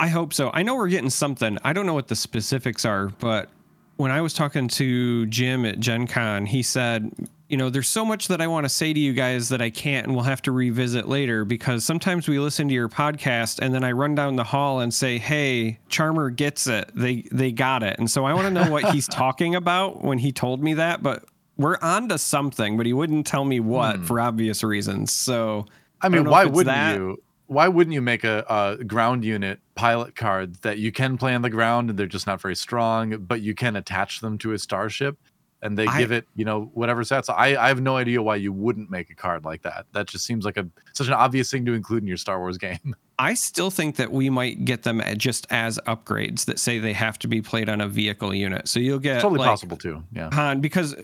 Speaker 3: I hope so. I know we're getting something. I don't know what the specifics are, but when I was talking to Jim at Gen Con, he said, you know, there's so much that I want to say to you guys that I can't and we'll have to revisit later because sometimes we listen to your podcast and then I run down the hall and say, "Hey, Charmer gets it. They they got it." And so I want to know what he's talking about when he told me that, but we're on to something, but he wouldn't tell me what hmm. for obvious reasons. So
Speaker 2: I mean, I why wouldn't that. you? Why wouldn't you make a, a, ground unit pilot card that you can play on the ground and they're just not very strong, but you can attach them to a starship and they I, give it, you know, whatever stats. I, I have no idea why you wouldn't make a card like that. That just seems like a such an obvious thing to include in your Star Wars game.
Speaker 3: I still think that we might get them just as upgrades that say they have to be played on a vehicle unit. So you'll get
Speaker 2: it's totally like, possible too. Yeah.
Speaker 3: Han, because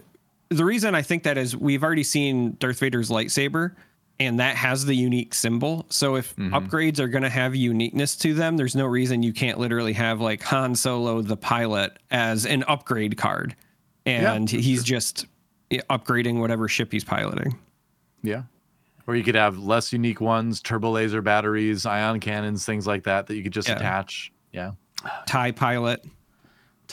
Speaker 3: the reason I think that is we've already seen Darth Vader's lightsaber and that has the unique symbol. So if mm-hmm. upgrades are going to have uniqueness to them, there's no reason you can't literally have like Han Solo the pilot as an upgrade card and yeah, he's sure. just upgrading whatever ship he's piloting.
Speaker 2: Yeah. Or you could have less unique ones, turbo laser batteries, ion cannons, things like that that you could just yeah. attach. Yeah.
Speaker 3: TIE pilot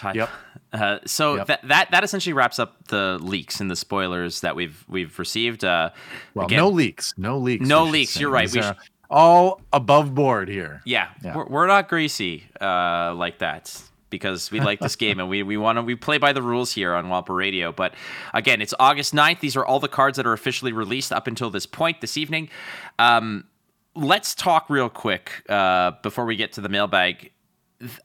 Speaker 1: Yep. Uh, so yep. that that that essentially wraps up the leaks and the spoilers that we've we've received. Uh,
Speaker 2: well, again, no leaks, no leaks,
Speaker 1: no leaks. You're right.
Speaker 2: we all above board here.
Speaker 1: Yeah, yeah. We're, we're not greasy uh, like that because we like this game and we, we want to we play by the rules here on Wampa Radio. But again, it's August 9th. These are all the cards that are officially released up until this point this evening. Um, let's talk real quick uh, before we get to the mailbag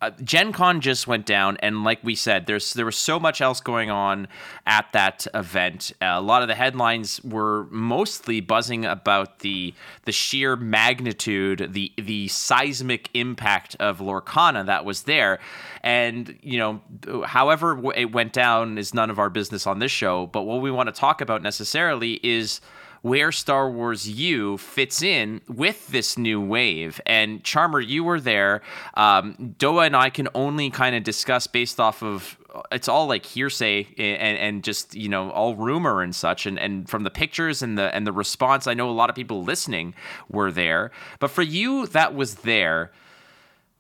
Speaker 1: uh, Gen Con just went down, and like we said, there's there was so much else going on at that event. Uh, a lot of the headlines were mostly buzzing about the the sheer magnitude, the the seismic impact of Lorcana that was there, and you know, however it went down is none of our business on this show. But what we want to talk about necessarily is where Star Wars U fits in with this new wave. And Charmer, you were there. Um, DoA and I can only kind of discuss based off of it's all like hearsay and, and just you know all rumor and such and, and from the pictures and the and the response i know a lot of people listening were there but for you that was there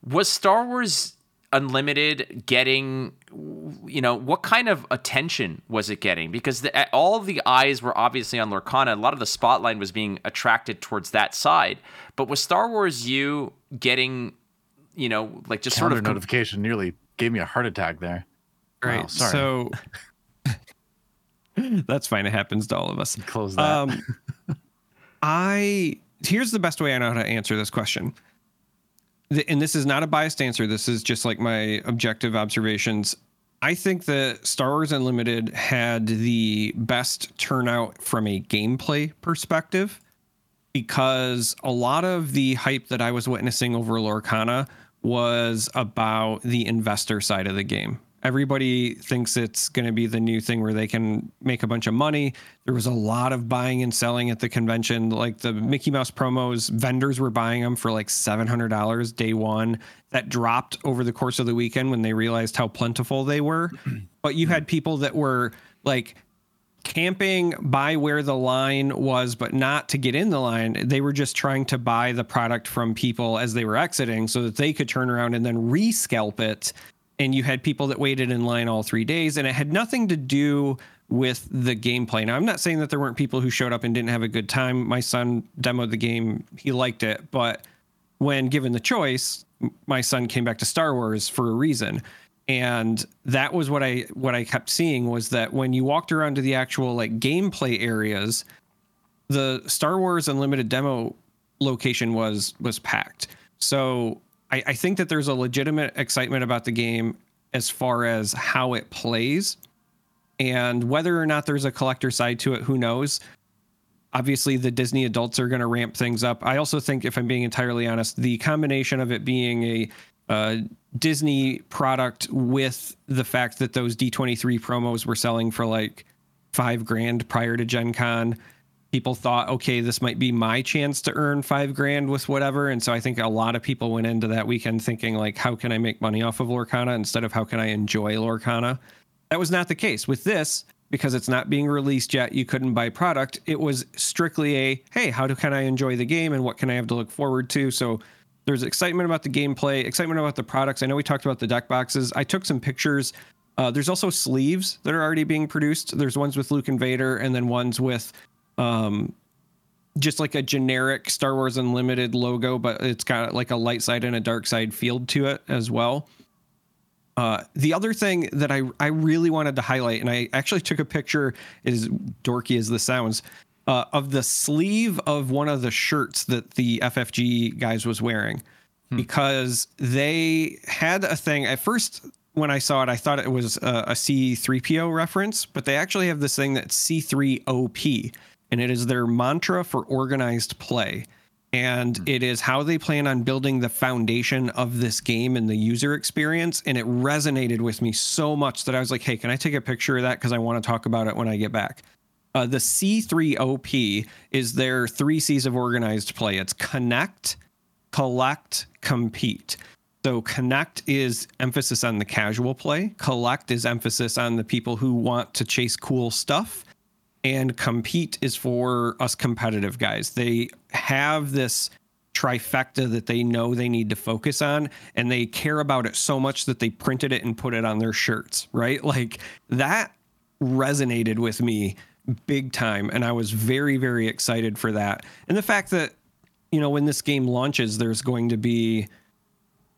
Speaker 1: was star wars Unlimited getting, you know, what kind of attention was it getting? Because the, all the eyes were obviously on Lorcana. A lot of the spotlight was being attracted towards that side. But was Star Wars U getting, you know, like just
Speaker 2: Counter
Speaker 1: sort of
Speaker 2: notification nearly gave me a heart attack there.
Speaker 3: Right. Wow, sorry. So that's fine. It happens to all of us.
Speaker 2: Close that. Um,
Speaker 3: I here's the best way I know how to answer this question and this is not a biased answer. This is just like my objective observations. I think that Star Wars Unlimited had the best turnout from a gameplay perspective because a lot of the hype that I was witnessing over Lorcana was about the investor side of the game everybody thinks it's going to be the new thing where they can make a bunch of money. There was a lot of buying and selling at the convention. Like the Mickey Mouse promos, vendors were buying them for like $700 day one. That dropped over the course of the weekend when they realized how plentiful they were. but you had mm. people that were like, camping by where the line was, but not to get in the line. They were just trying to buy the product from people as they were exiting so that they could turn around and then rescalp it and you had people that waited in line all three days and it had nothing to do with the gameplay. Now, I'm not saying that there weren't people who showed up and didn't have a good time. My son demoed the game, he liked it, but when given the choice, my son came back to Star Wars for a reason. And that was what I what I kept seeing was that when you walked around to the actual like gameplay areas, the Star Wars Unlimited demo location was was packed. So I, I think that there's a legitimate excitement about the game as far as how it plays. And whether or not there's a collector side to it, who knows? Obviously, the Disney adults are going to ramp things up. I also think, if I'm being entirely honest, the combination of it being a uh, Disney product with the fact that those D23 promos were selling for like five grand prior to Gen Con people thought, okay, this might be my chance to earn five grand with whatever. And so I think a lot of people went into that weekend thinking, like, how can I make money off of Lorcana instead of how can I enjoy Lorcana? That was not the case. With this, because it's not being released yet, you couldn't buy product. It was strictly a, hey, how do, can I enjoy the game and what can I have to look forward to? So there's excitement about the gameplay, excitement about the products. I know we talked about the deck boxes. I took some pictures. Uh, there's also sleeves that are already being produced. There's ones with Luke and Vader, and then ones with um, just like a generic Star Wars Unlimited logo, but it's got like a light side and a dark side field to it as well. Uh, the other thing that I, I really wanted to highlight, and I actually took a picture, as dorky as this sounds, uh, of the sleeve of one of the shirts that the FFG guys was wearing, hmm. because they had a thing. At first, when I saw it, I thought it was a a C3PO reference, but they actually have this thing that's C3OP and it is their mantra for organized play. And mm-hmm. it is how they plan on building the foundation of this game and the user experience. And it resonated with me so much that I was like, hey, can I take a picture of that? Because I want to talk about it when I get back. Uh, the C3OP is their three C's of organized play it's connect, collect, compete. So connect is emphasis on the casual play, collect is emphasis on the people who want to chase cool stuff, and compete is for us competitive guys. They have this trifecta that they know they need to focus on and they care about it so much that they printed it and put it on their shirts, right? Like that resonated with me big time and I was very very excited for that. And the fact that you know when this game launches there's going to be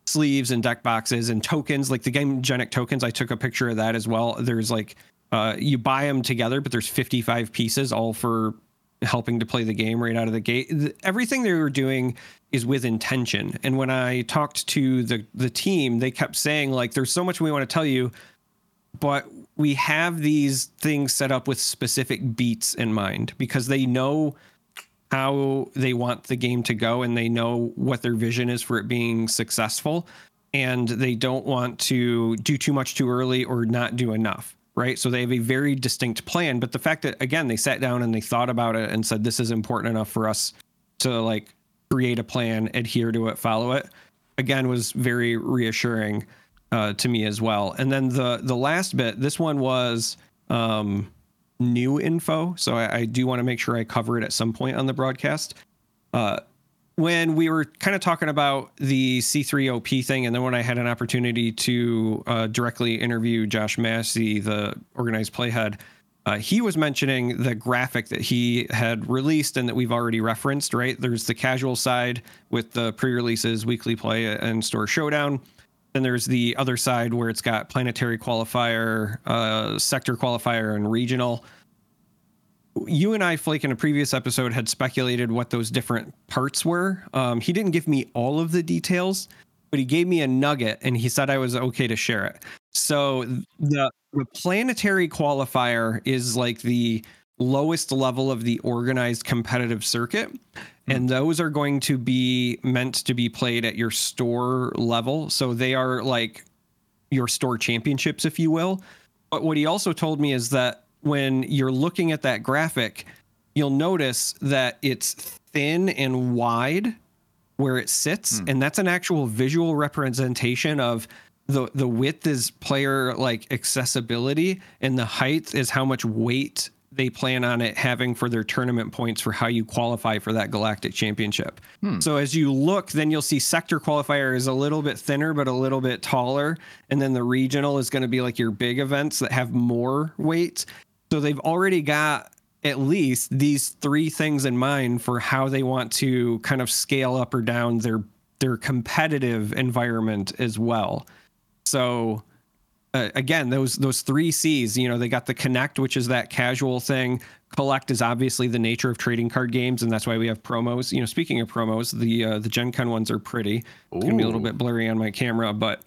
Speaker 3: sleeves and deck boxes and tokens like the Gamegenic tokens i took a picture of that as well there's like uh, you buy them together, but there's 55 pieces all for helping to play the game right out of the gate. Everything they were doing is with intention. And when I talked to the the team, they kept saying like, "There's so much we want to tell you, but we have these things set up with specific beats in mind because they know." how they want the game to go and they know what their vision is for it being successful and they don't want to do too much too early or not do enough right? So they have a very distinct plan. But the fact that again they sat down and they thought about it and said this is important enough for us to like create a plan, adhere to it, follow it, again was very reassuring uh, to me as well. And then the the last bit, this one was um, new info, so I, I do want to make sure I cover it at some point on the broadcast. Uh, when we were kind of talking about the C3OP thing, and then when I had an opportunity to uh, directly interview Josh Massey, the organized playhead, uh, he was mentioning the graphic that he had released and that we've already referenced, right? There's the casual side with the pre releases, weekly play, and store showdown. Then there's the other side where it's got planetary qualifier, uh, sector qualifier, and regional you and I, Flake, in a previous episode had speculated what those different parts were. Um, he didn't give me all of the details, but he gave me a nugget and he said I was okay to share it. So the, the planetary qualifier is like the lowest level of the organized competitive circuit. Mm-hmm. And those are going to be meant to be played at your store level. So they are like your store championships, if you will. But what he also told me is that when you're looking at that graphic, you'll notice that it's thin and wide where it sits, mm. and that's an actual visual representation of the the width is player like accessibility, and the height is how much weight they plan on it having for their tournament points for how you qualify for that galactic championship. Hmm. So as you look, then you'll see sector qualifier is a little bit thinner but a little bit taller, and then the regional is going to be like your big events that have more weight, So they've already got at least these three things in mind for how they want to kind of scale up or down their their competitive environment as well. So uh, again, those those three C's. You know, they got the connect, which is that casual thing. Collect is obviously the nature of trading card games, and that's why we have promos. You know, speaking of promos, the uh, the Gen Con ones are pretty. It's gonna be a little bit blurry on my camera, but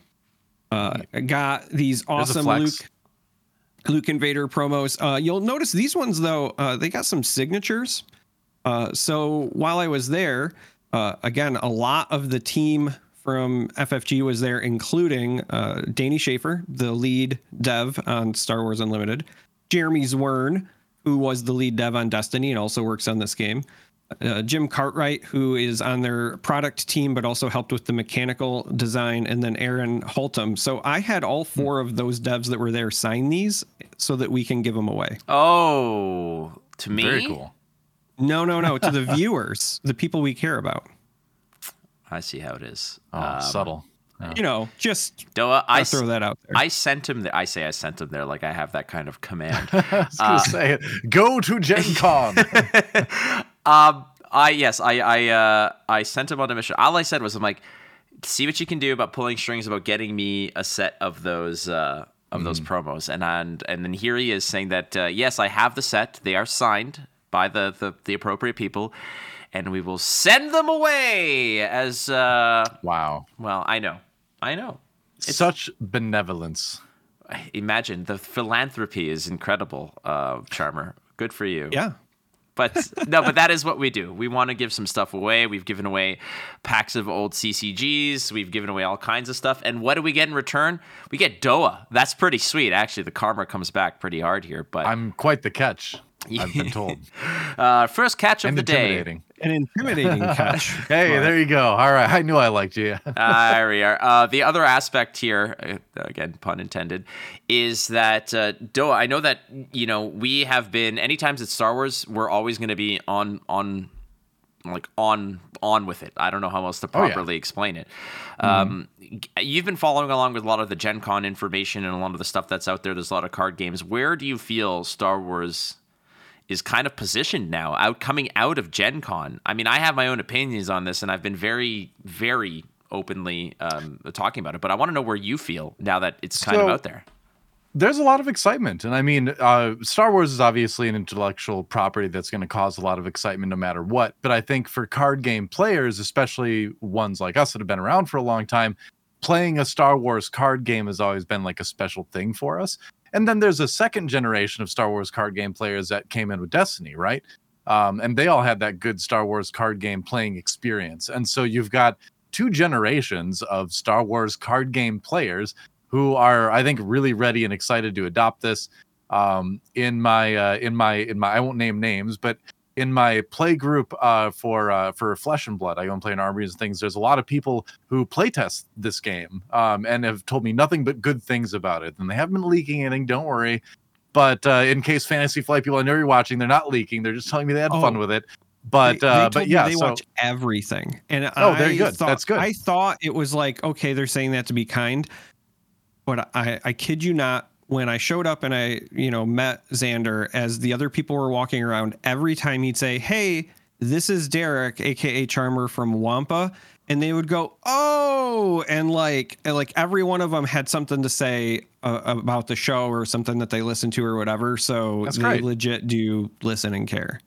Speaker 3: uh, got these awesome Luke Luke and Vader promos. Uh, you'll notice these ones though, uh, they got some signatures. Uh, so while I was there, uh, again, a lot of the team from FFG was there, including uh, Danny Schaefer, the lead dev on Star Wars Unlimited, Jeremy Zwirn, who was the lead dev on Destiny and also works on this game, uh, Jim Cartwright, who is on their product team but also helped with the mechanical design, and then Aaron Holtum. So I had all four of those devs that were there sign these so that we can give them away.
Speaker 1: Oh, to me?
Speaker 2: Very cool.
Speaker 3: No, no, no, to the viewers, the people we care about.
Speaker 1: I see how it is.
Speaker 2: Oh, um, subtle.
Speaker 3: Yeah. You know, just
Speaker 1: DoA, I
Speaker 3: throw that out there.
Speaker 1: I sent him. The, I say I sent him there like I have that kind of command.
Speaker 2: I was gonna uh, say it. Go to Gen Con.
Speaker 1: Um, I yes, I I uh, I sent him on a mission. All I said was, I'm like, see what you can do about pulling strings about getting me a set of those uh, of mm. those promos, and and and then here he is saying that uh, yes, I have the set. They are signed by the the, the appropriate people and we will send them away as uh
Speaker 2: wow.
Speaker 1: well i know. I know.
Speaker 2: It's, such benevolence.
Speaker 1: Imagine the philanthropy is incredible uh charmer. Good for you.
Speaker 3: Yeah
Speaker 1: but no, but that is what we do. We want to give some stuff away. We've given away packs of old CCGs. We've given away all kinds of stuff. And what do we get in return? We get DoA. That's pretty sweet. Actually, the karma comes back pretty hard here. But
Speaker 2: I'm quite the catch. I've been told.
Speaker 1: uh, first catch of and the day
Speaker 3: an intimidating catch.
Speaker 2: hey, there you go. All right, I knew I liked you.
Speaker 1: uh, there we are. Uh, the other aspect here, uh, again, pun intended, is that uh, DoA. I know that you know we have been. Anytime it's Star Wars, we're always going to be on on like on on with it. I don't know how else to properly oh, yeah. explain it. Mm-hmm. Um, you've been following along with a lot of the Gen Con information and a lot of the stuff that's out there. There's a lot of card games. Where do you feel Star Wars is kind of positioned now out coming out of Gen Con. I mean, I have my own opinions on this, and I've been very, very openly um, talking about it. But I want to know where you feel now that it's kind so, of out there.
Speaker 2: There's a lot of excitement, and I mean, uh, Star Wars is obviously an intellectual property that's going to cause a lot of excitement no matter what. But I think for card game players, especially ones like us that have been around for a long time, playing a Star Wars card game has always been like a special thing for us. And then there's a second generation of Star Wars card game players that came in with Destiny, right? Um, and they all had that good Star Wars card game playing experience. And so you've got two generations of Star Wars card game players who are, I think, really ready and excited to adopt this. Um, in my, uh, in my, in my, I won't name names, but in my play group uh, for uh, for Flesh and Blood, I go and play in armies and things. There's a lot of people who playtest this game um, and have told me nothing but good things about it. And they haven't been leaking anything. Don't worry. But uh, in case Fantasy Flight people I know you're watching, they're not leaking. They're just telling me they had oh, fun with it. But they, uh, but yeah,
Speaker 3: they
Speaker 2: so,
Speaker 3: watch everything. And
Speaker 2: oh, very good.
Speaker 3: Thought,
Speaker 2: That's good.
Speaker 3: I thought it was like okay, they're saying that to be kind, but I I kid you not when I showed up and I, you know, met Xander as the other people were walking around, every time he'd say, Hey, this is Darick, aka Charmer from Wampa. And they would go, Oh, and like, and like every one of them had something to say uh, about the show or something that they listened to or whatever. So that's they great. legit do listen and care.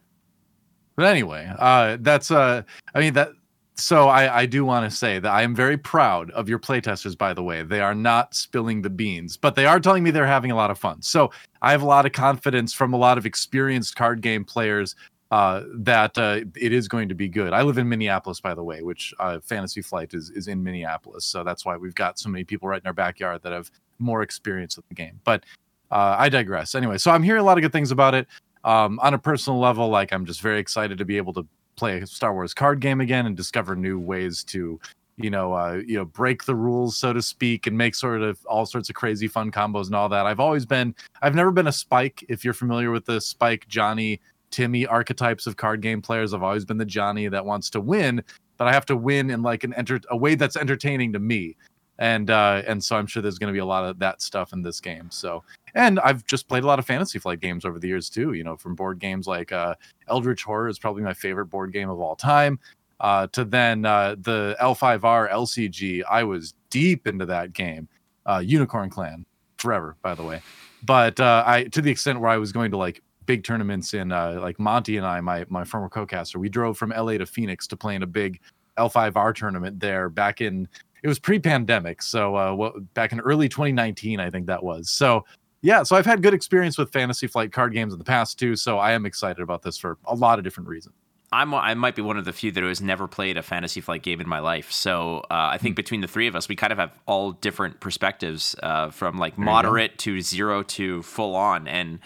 Speaker 2: But anyway, uh, that's, uh, I mean, that, so I, I do want to say that I am very proud of your playtesters, by the way. They are not spilling the beans, but they are telling me they're having a lot of fun. So I have a lot of confidence from a lot of experienced card game players uh, that uh, it is going to be good. I live in Minneapolis, by the way, which uh, Fantasy Flight is is in Minneapolis, so that's why we've got so many people right in our backyard that have more experience with the game. But uh, I digress. Anyway, so I'm hearing a lot of good things about it. Um, on a personal level, like I'm just very excited to be able to play a Star Wars card game again and discover new ways to you know uh, you know break the rules so to speak and make sort of all sorts of crazy fun combos and all that. I've always been i've never been a spike if you're familiar with the spike johnny timmy archetypes of card game players i've always been the johnny that wants to win but i have to win in like an enter a way that's entertaining to me. And uh and so i'm sure there's going to be a lot of that stuff in this game. So and I've just played a lot of Fantasy Flight games over the years too. You know, from board games like uh, Eldritch Horror is probably my favorite board game of all time. Uh, to then uh, the L5R LCG, I was deep into that game. Uh, Unicorn Clan, forever, by the way. But uh, I, to the extent where I was going to like big tournaments in, uh, like Monty and I, my my former co-caster, we drove from LA to Phoenix to play in a big L5R tournament there back in it was pre-pandemic, so uh, back in early 2019, I think that was. So yeah, so I've had good experience with Fantasy Flight card games in the past too, so I am excited about this for a lot of different reasons.
Speaker 1: I'm I might be one of the few that has never played a Fantasy Flight game in my life. So uh, I think mm. between the three of us, we kind of have all different perspectives, uh, from like moderate to zero to full on, and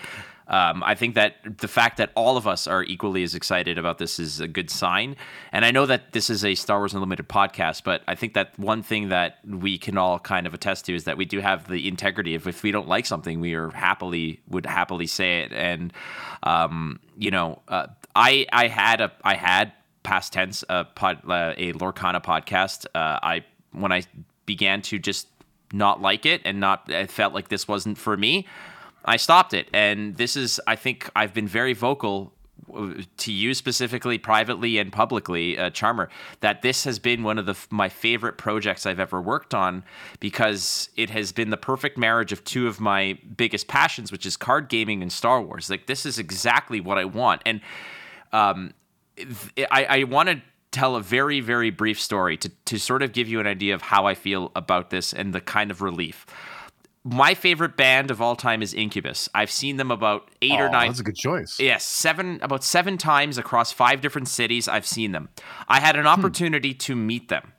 Speaker 1: um, I think that the fact that all of us are equally as excited about this is a good sign. And I know that this is a Star Wars Unlimited podcast, but I think that one thing that we can all kind of attest to is that we do have the integrity of if we don't like something, we are happily would happily say it. And um, you know, uh, I I had a I had past tense a pod, uh, a Lorcana podcast. Uh, I when I began to just not like it and not I felt like this wasn't for me. I stopped it. And this is, I think, I've been very vocal uh, to you specifically, privately and publicly, uh, Charmer, that this has been one of the my favorite projects I've ever worked on because it has been the perfect marriage of two of my biggest passions, which is card gaming and Star Wars. Like this is exactly what I want, and um, I, I want to tell a very very brief story to to sort of give you an idea of how I feel about this and the kind of relief my favorite band of all time is Incubus. I've seen them about eight oh, or nine.
Speaker 2: That's a good choice.
Speaker 1: Yes, seven about seven times across five different cities. I've seen them. I had an hmm. opportunity hmm. to meet them,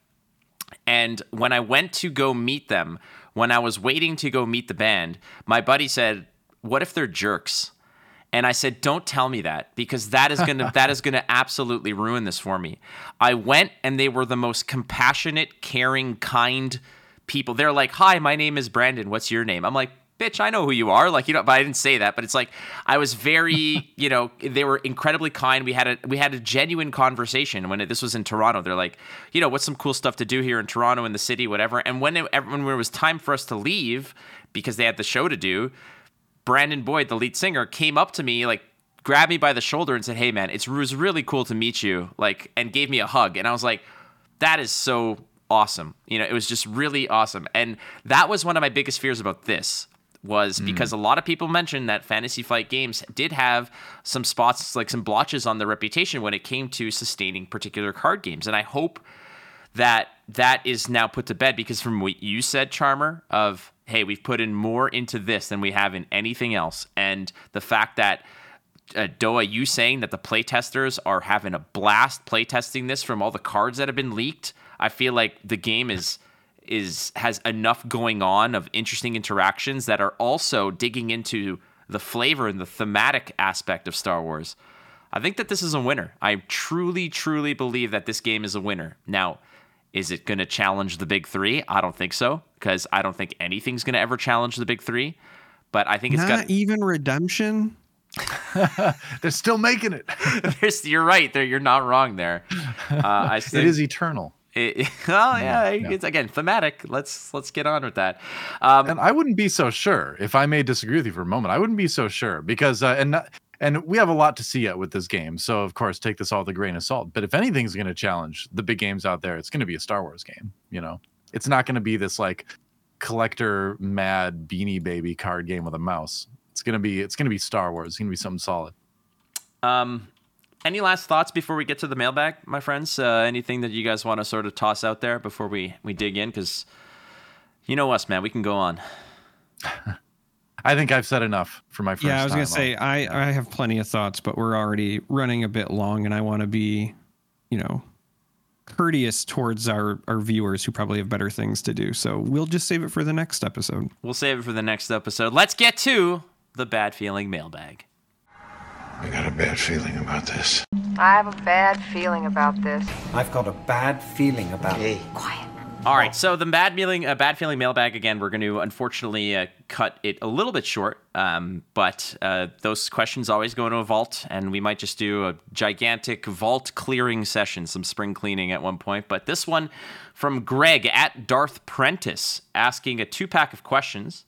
Speaker 1: and when I went to go meet them, when I was waiting to go meet the band, my buddy said, "What if they're jerks?" And I said, "Don't tell me that because that is gonna that is gonna absolutely ruin this for me." I went, and they were the most compassionate, caring, kind people. They're like, "Hi, my name is Brandon. What's your name?" I'm like, bitch, I know who you are. Like, you know, but I didn't say that. But it's like I was very, you know, they were incredibly kind. We had a we had a genuine conversation when it, this was in Toronto. They're like, you know, what's some cool stuff to do here in Toronto in the city, whatever. And when it, when it was time for us to leave because they had the show to do, Brandon Boyd, the lead singer, came up to me like grabbed me by the shoulder and said, "Hey, man, it was really cool to meet you." Like, and gave me a hug. And I was like, "That is so awesome. You know, it was just really awesome. And that was one of my biggest fears about this was mm. because a lot of people mentioned that Fantasy Flight games did have some spots like some blotches on their reputation when it came to sustaining particular card games. And I hope that that is now put to bed because from what you said Charmer of hey, we've put in more into this than we have in anything else and the fact that uh, DoA, you saying that the playtesters are having a blast playtesting this from all the cards that have been leaked I feel like the game is is has enough going on of interesting interactions that are also digging into the flavor and the thematic aspect of Star Wars. I think that this is a winner. I truly, truly believe that this game is a winner. Now, is it going to challenge the big three? I don't think so because I don't think anything's going to ever challenge the big three. But I think it's
Speaker 3: not got even redemption.
Speaker 2: They're still making it.
Speaker 1: you're right. There, you're not wrong there.
Speaker 2: Uh, I think, it is eternal.
Speaker 1: It, well, yeah, yeah, it's again thematic. Let's let's get on with that. Um,
Speaker 2: and I wouldn't be so sure if I may disagree with you for a moment. I wouldn't be so sure because uh, and and we have a lot to see yet with this game. So of course, take this all with a grain of salt. But if anything's going to challenge the big games out there, it's going to be a Star Wars game. You know, it's not going to be this like collector mad beanie baby card game with a mouse. It's gonna be it's gonna be Star Wars. It's gonna be something solid.
Speaker 1: Um, any last thoughts before we get to the mailbag, my friends? Uh, anything that you guys want to sort of toss out there before we we dig in? Because you know us, man. We can go on.
Speaker 2: I think I've said enough for my first.
Speaker 3: Yeah, I was
Speaker 2: gonna
Speaker 3: say I I have plenty of thoughts, but we're already running a bit long, and I want to be, you know, courteous towards our our viewers who probably have better things to do. So we'll just save it for the next episode.
Speaker 1: We'll save it for the next episode. Let's get to the bad feeling mailbag.
Speaker 4: I got a bad feeling about this.
Speaker 5: I have a bad feeling about this.
Speaker 6: I've got a bad feeling about
Speaker 5: hey. Quiet.
Speaker 1: All right, so the bad feeling, uh, bad feeling mailbag again. We're going to unfortunately uh, cut it a little bit short, um, but uh, those questions always go into a vault, and we might just do a gigantic vault clearing session, some spring cleaning at one point. But this one from Greg at Darth Prentice asking a two pack of questions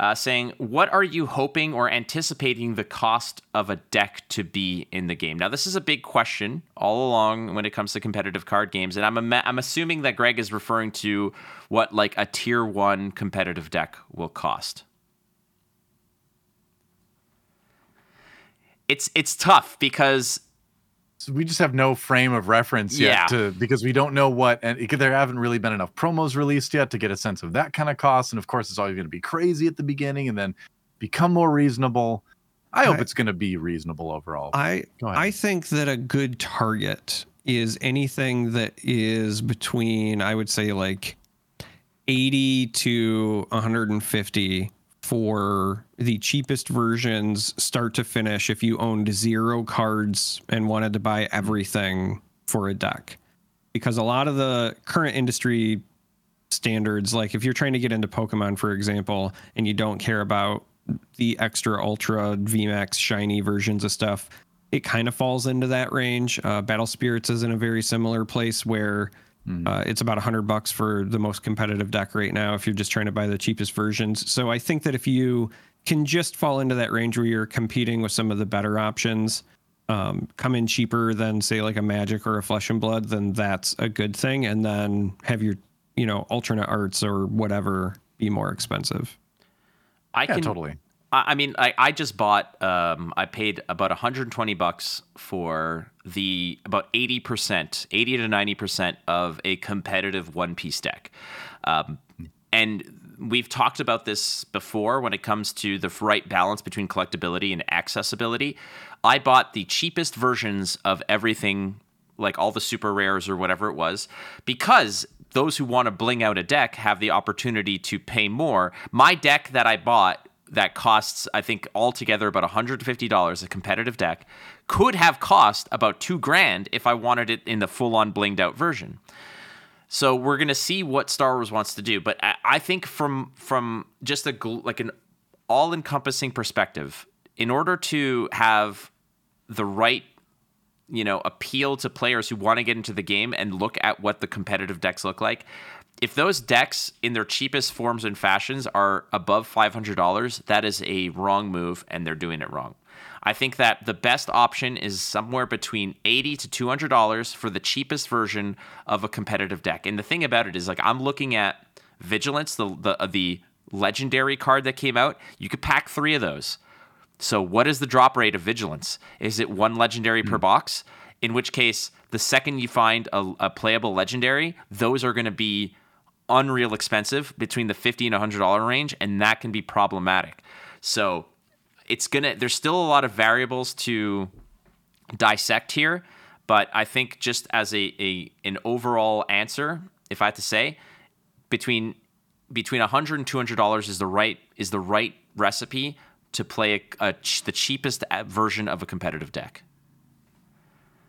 Speaker 1: uh, saying, What are you hoping or anticipating the cost of a deck to be in the game? Now, this is a big question all along when it comes to competitive card games. And I'm, I'm assuming that Greg is referring to what like a tier one competitive deck will cost. It's it's tough because
Speaker 2: so we just have no frame of reference yet
Speaker 1: Yeah.
Speaker 2: to because we don't know what and it, there haven't really been enough promos released yet to get a sense of that kind of cost and of course it's always going to be crazy at the beginning and then become more reasonable. I hope
Speaker 3: I-
Speaker 2: it's going to be reasonable overall.
Speaker 3: I I think that a good target is anything that is between I would say like 80 to 150 for the cheapest versions start to finish if you owned zero cards and wanted to buy everything for a deck. Because a lot of the current industry standards like if you're trying to get into pokemon for example and you don't care about the extra ultra vmax shiny versions of stuff it kind of falls into that range. Uh, battle spirits is in a very similar place where uh, it's about 100 bucks for the most competitive deck right now if you're just trying to buy the cheapest versions. So i think that if you can just fall into that range where you're competing with some of the better options um, come in cheaper than say like a magic or a flesh and blood then that's a good thing. And then have your you know alternate arts or whatever be more expensive.
Speaker 1: I
Speaker 2: yeah
Speaker 1: can
Speaker 2: totally
Speaker 1: I mean, I, I just bought. Um, I paid about 120 bucks for the about 80 percent, 80 to 90 percent of a competitive one piece deck, um, and we've talked about this before when it comes to the right balance between collectability and accessibility. I bought the cheapest versions of everything, like all the super rares or whatever it was, because those who want to bling out a deck have the opportunity to pay more. My deck that I bought that costs, I think, altogether about $150, a competitive deck, could have cost about two grand if I wanted it in the full on blinged out version. So we're gonna see what Star Wars wants to do, but I, I think from from just a like an all encompassing perspective, in order to have the right you know appeal to players who want to get into the game and look at what the competitive decks look like if those decks in their cheapest forms and fashions are above $500 that is a wrong move and they're doing it wrong. I think that the best option is somewhere between 80 to $200 for the cheapest version of a competitive deck. And the thing about it is like i'm looking at vigilance the the, uh, the legendary card that came out. You could pack three of those. So, what is the drop rate of vigilance? Is it one legendary per box? In which case, the second you find a, a playable legendary, those are going to be unreal expensive between the fifty and hundred dollar range, and that can be problematic. So, it's gonna. There's still a lot of variables to dissect here, but I think just as a, a an overall answer, if I had to say, between between 100 and 200 dollars is the right is the right recipe to play a, a ch- the cheapest version of a competitive deck.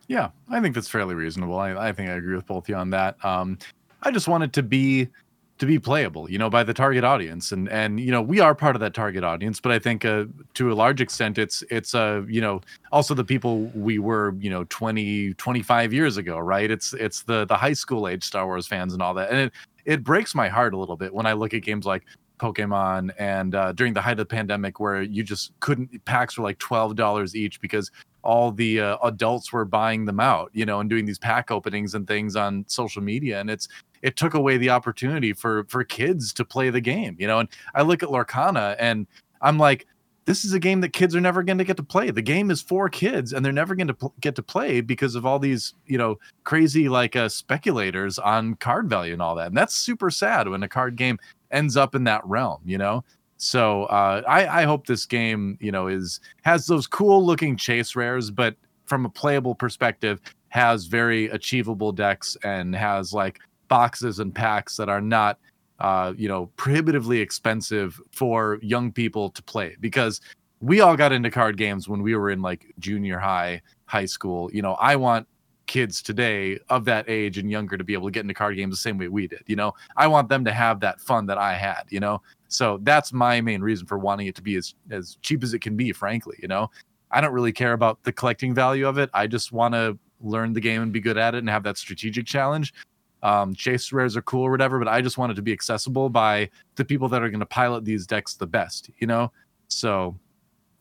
Speaker 2: Yeah, I think that's fairly reasonable. I, I think I agree with both you on that. Um, I just want it to be to be playable, you know, by the target audience, and and you know we are part of that target audience. But I think uh, to a large extent, it's it's uh you know also the people we were you know 20 25 years ago, right? It's it's the the high school age Star Wars fans and all that, and it it breaks my heart a little bit when I look at games like Pokemon and uh, during the height of the pandemic where you just couldn't packs were like twelve dollars each because all the uh, adults were buying them out, you know, and doing these pack openings and things on social media, and it's it took away the opportunity for for kids to play the game, you know. And I look at Lorcana and I'm like, this is a game that kids are never going to get to play. The game is for kids, and they're never going to pl- get to play because of all these, you know, crazy like uh, speculators on card value and all that. And that's super sad when a card game ends up in that realm, you know. So uh, I, I hope this game, you know, is has those cool looking chase rares, but from a playable perspective, has very achievable decks and has like boxes and packs that are not uh, you know, prohibitively expensive for young people to play because we all got into card games when we were in like junior high, high school. You know, I want kids today of that age and younger to be able to get into card games the same way we did. You know, I want them to have that fun that I had, you know. So that's my main reason for wanting it to be as as cheap as it can be, frankly, you know. I don't really care about the collecting value of it. I just want to learn the game and be good at it and have that strategic challenge Um, chase rares are cool or whatever, but I just want it to be accessible by the people that are going to pilot these decks the best, you know? So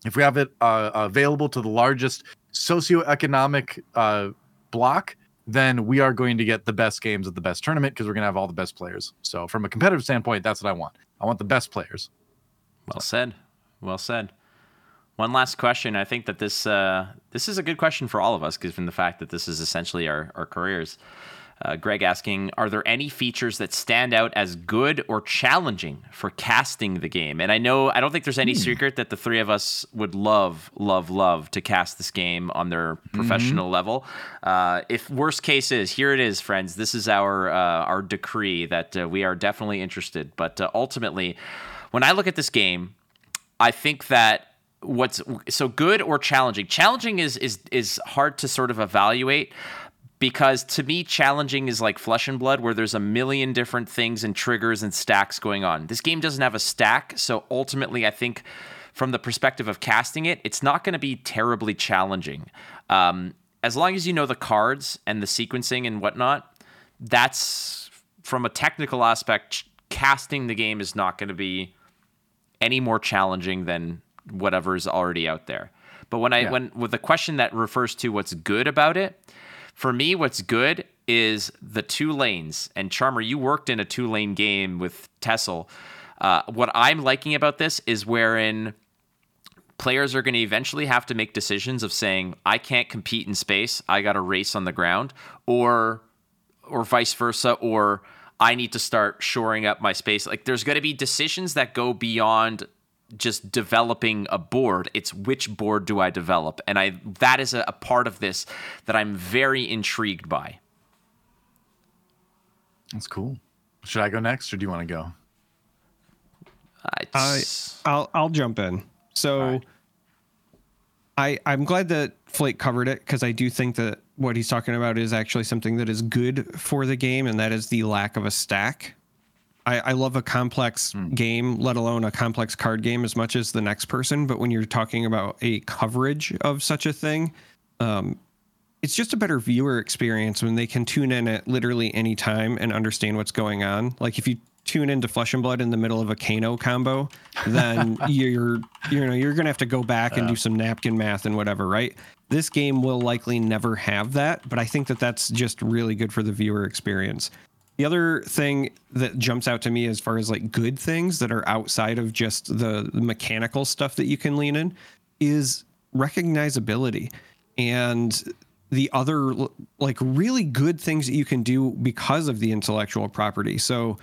Speaker 2: if we have it uh, available to the largest socioeconomic uh, block, then we are going to get the best games at the best tournament because we're going to have all the best players. So from a competitive standpoint, that's what I want. I want the best players.
Speaker 1: Well said. Well said. One last question. I think that this uh, this is a good question for all of us, given the fact that this is essentially our, our careers. Uh, Greg asking, are there any features that stand out as good or challenging for casting the game? And I know I don't think there's any hmm. secret that the three of us would love, love, love to cast this game on their mm-hmm. professional mm-hmm. level. Uh, if worst case is, here it is, friends. This is our uh, our decree that uh, we are definitely interested. But uh, ultimately, when I look at this game, I think that what's so good or challenging. Challenging is is is hard to sort of evaluate because to me challenging is like flesh and blood where there's a million different things and triggers and stacks going on. This game doesn't have a stack so ultimately i think from the perspective of casting it it's not going to be terribly challenging. Um, as long as you know the cards and the sequencing and whatnot that's from a technical aspect casting the game is not going to be any more challenging than whatever is already out there. But when i yeah. when with the question that refers to what's good about it for me, what's good is the two lanes. And Charmer, you worked in a two lane game with TESL. Uh, what I'm liking about this is wherein players are going to eventually have to make decisions of saying, I can't compete in space, I got to race on the ground, or or vice versa, or I need to start shoring up my space. Like there's going to be decisions that go beyond just developing a board it's which board do i develop and i that is a, a part of this that i'm very intrigued by
Speaker 2: that's cool should i go next or do you want to go
Speaker 3: I, I'll I'll jump in. So right. I I'm glad that Flake covered it because I do think that what he's talking about is actually something that is good for the game, and that is the lack of a stack. I, I love a complex mm. game, let alone a complex card game, as much as the next person. But when you're talking about a coverage of such a thing, um, it's just a better viewer experience when they can tune in at literally any time and understand what's going on. Like if you tune into Flesh and Blood in the middle of a Kano combo, then you're you know you're gonna have to go back and do some napkin math and whatever, right? This game will likely never have that, but I think that that's just really good for the viewer experience. The other thing that jumps out to me as far as like good things that are outside of just the, mechanical stuff that you can lean in is recognizability and the other like really good things that you can do because of the intellectual property. So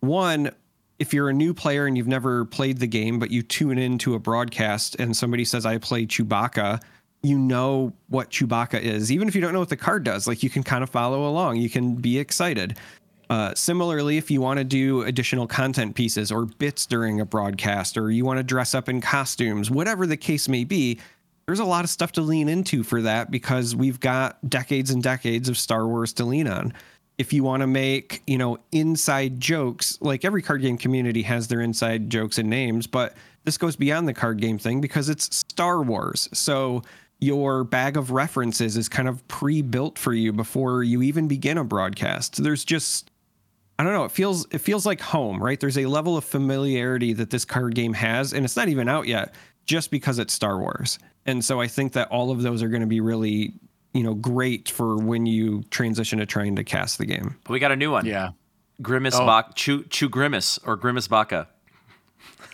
Speaker 3: one if you're a new player and you've never played the game but you tune into a broadcast and somebody says I play Chewbacca, you know what Chewbacca is. Even if you don't know what the card does, like you can kind of follow along, you can be excited. Uh, similarly, if you want to do additional content pieces or bits during a broadcast, or you want to dress up in costumes, whatever the case may be, there's a lot of stuff to lean into for that because we've got decades and decades of Star Wars to lean on. If you want to make, you know, inside jokes, like every card game community has their inside jokes and names, but this goes beyond the card game thing because it's Star Wars. So your bag of references is kind of pre-built for you before you even begin a broadcast. There's just I don't know. It feels it feels like home, right? There's a level of familiarity that this card game has, and it's not even out yet, just because it's Star Wars. And so I think that all of those are going to be really, you know, great for when you transition to trying to cast the game.
Speaker 1: We got a new one.
Speaker 2: Yeah.
Speaker 1: Grimace oh. Bak, Chew, Chew Grimace or Grimace Baka.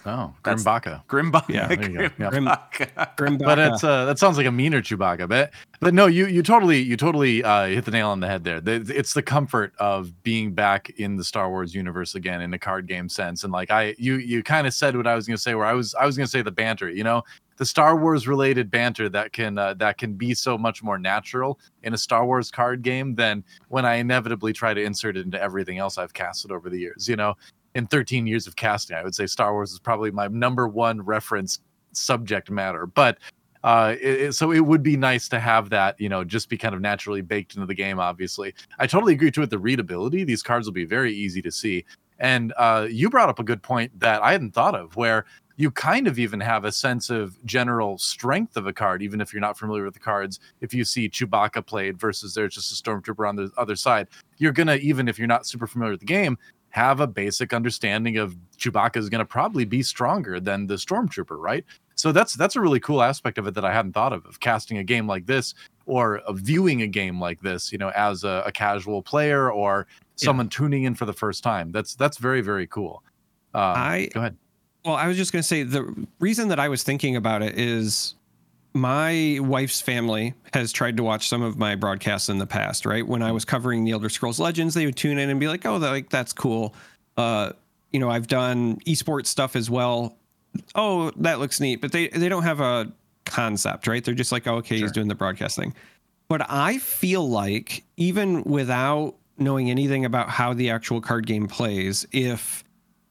Speaker 2: Oh, Grimbaka.
Speaker 1: Grimbaka.
Speaker 2: Yeah, there Grimbaka. Grimbaka. But it's uh, that sounds like a meaner Chewbacca. But but no, you you totally you totally uh, hit the nail on the head there. It's the comfort of being back in the Star Wars universe again in a card game sense. And like I you you kind of said what I was going to say. Where I was I was going to say the banter. You know, the Star Wars related banter that can uh, that can be so much more natural in a Star Wars card game than when I inevitably try to insert it into everything else I've casted over the years. You know, in 13 years of casting, I would say Star Wars is probably my number one reference subject matter. But uh, it, so it would be nice to have that, you know, just be kind of naturally baked into the game. Obviously, I totally agree too with the readability. These cards will be very easy to see. And uh, you brought up a good point that I hadn't thought of, where you kind of even have a sense of general strength of a card, even if you're not familiar with the cards. If you see Chewbacca played versus there's just a stormtrooper on the other side, you're gonna even if you're not super familiar with the game, have a basic understanding of Chewbacca is going to probably be stronger than the stormtrooper, right? So that's that's a really cool aspect of it that I hadn't thought of of casting a game like this or of viewing a game like this, you know, as a, a casual player or someone yeah. tuning in for the first time. That's that's very very cool.
Speaker 3: Um, I go ahead. Well, I was just going to say the reason that I was thinking about it is my wife's family has tried to watch some of my broadcasts in the past, right? When I was covering the Elder Scrolls Legends, they would tune in and be like, "Oh, like that's cool." Uh, you know, I've done esports stuff as well. Oh, that looks neat, but they they don't have a concept, right? They're just like, oh, "Okay, sure. he's doing the broadcasting." But I feel like even without knowing anything about how the actual card game plays, if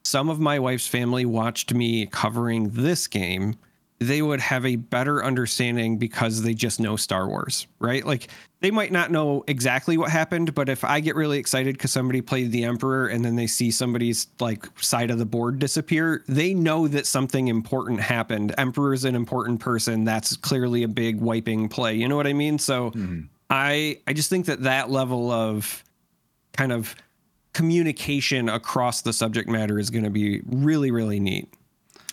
Speaker 3: some of my wife's family watched me covering this game, they would have a better understanding because they just know Star Wars, right? Like they might not know exactly what happened, but if I get really excited because somebody played the Emperor and then they see somebody's like side of the board disappear, they know that something important happened. Emperor is an important person. That's clearly a big wiping play. You know what I mean? So mm-hmm. I I just think that that level of kind of communication across the subject matter is going to be really really neat.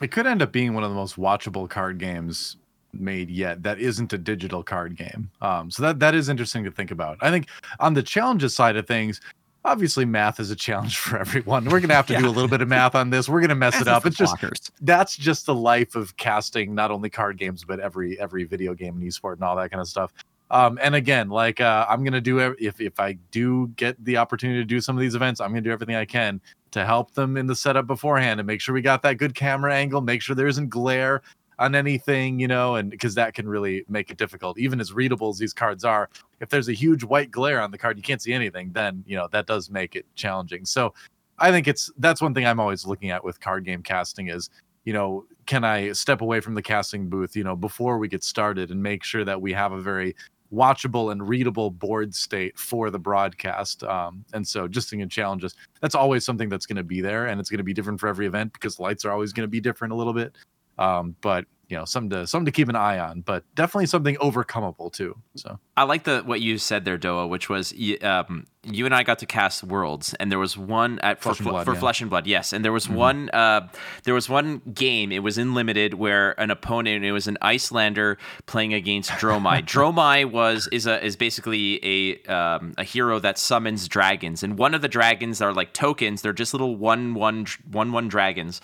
Speaker 2: It could end up being one of the most watchable card games made yet that isn't a digital card game. Um, so that that is interesting to think about. I think on the challenges side of things, obviously math is a challenge for everyone. We're gonna have to yeah. do a little bit of math on this. We're gonna mess it up. It's just that's just the life of casting not only card games but every every video game and esport and all that kind of stuff. Um, and again, like uh, I'm gonna do if if I do get the opportunity to do some of these events, I'm gonna do everything I can to help them in the setup beforehand and make sure we got that good camera angle, make sure there isn't glare on anything, you know, and because that can really make it difficult. Even as readable as these cards are, if there's a huge white glare on the card, you can't see anything, then, you know, that does make it challenging. So I think it's that's one thing I'm always looking at with card game casting is, you know, can I step away from the casting booth, you know, before we get started and make sure that we have a very watchable and readable board state for the broadcast. Um, and so just thinking challenges, that's always something that's going to be there and it's going to be different for every event because lights are always going to be different a little bit. Um, but you know, something to something to keep an eye on, but definitely something overcomeable too. So
Speaker 1: I like the what you said there, DoA, which was um, you and I got to cast worlds, and there was one at flesh for, blood, for yeah. flesh and blood, yes, and there was mm-hmm. one uh, there was one game. It was in limited where an opponent, it was an Iyslander playing against Dromai. Dromai was is a is basically a um, a hero that summons dragons, and one of the dragons are like tokens. They're just little one one one one dragons,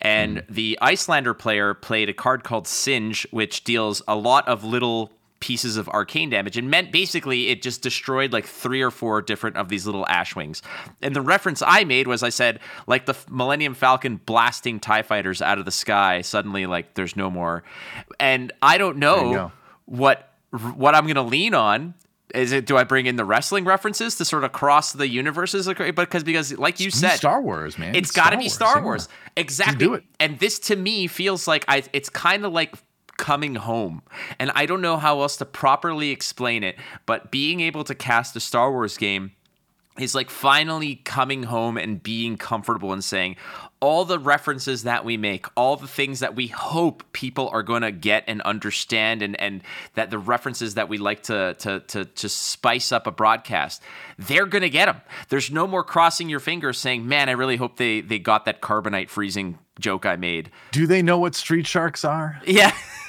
Speaker 1: and mm. the Iyslander player played a card called Singe, which deals a lot of little pieces of arcane damage and meant basically it just destroyed like three or four different of these little ash wings. And the reference I made was I said like the Millennium Falcon blasting tie fighters out of the sky suddenly like there's no more. And I don't know what what I'm going to lean on. Is it do I bring in the wrestling references to sort of cross the universes? But because because like you said
Speaker 2: Star Wars man.
Speaker 1: it's, got to be Star Wars, Wars. exactly. and this to me feels like I it's kind of like coming home. And I don't know how else to properly explain it, but being able to cast a Star Wars game is like finally coming home and being comfortable and saying all the references that we make, all the things that we hope people are going to get and understand and and that the references that we like to to to to spice up a broadcast, they're going to get them. There's no more crossing your fingers saying, "Man, I really hope they they got that carbonite freezing joke I made."
Speaker 2: Do they know what street sharks are?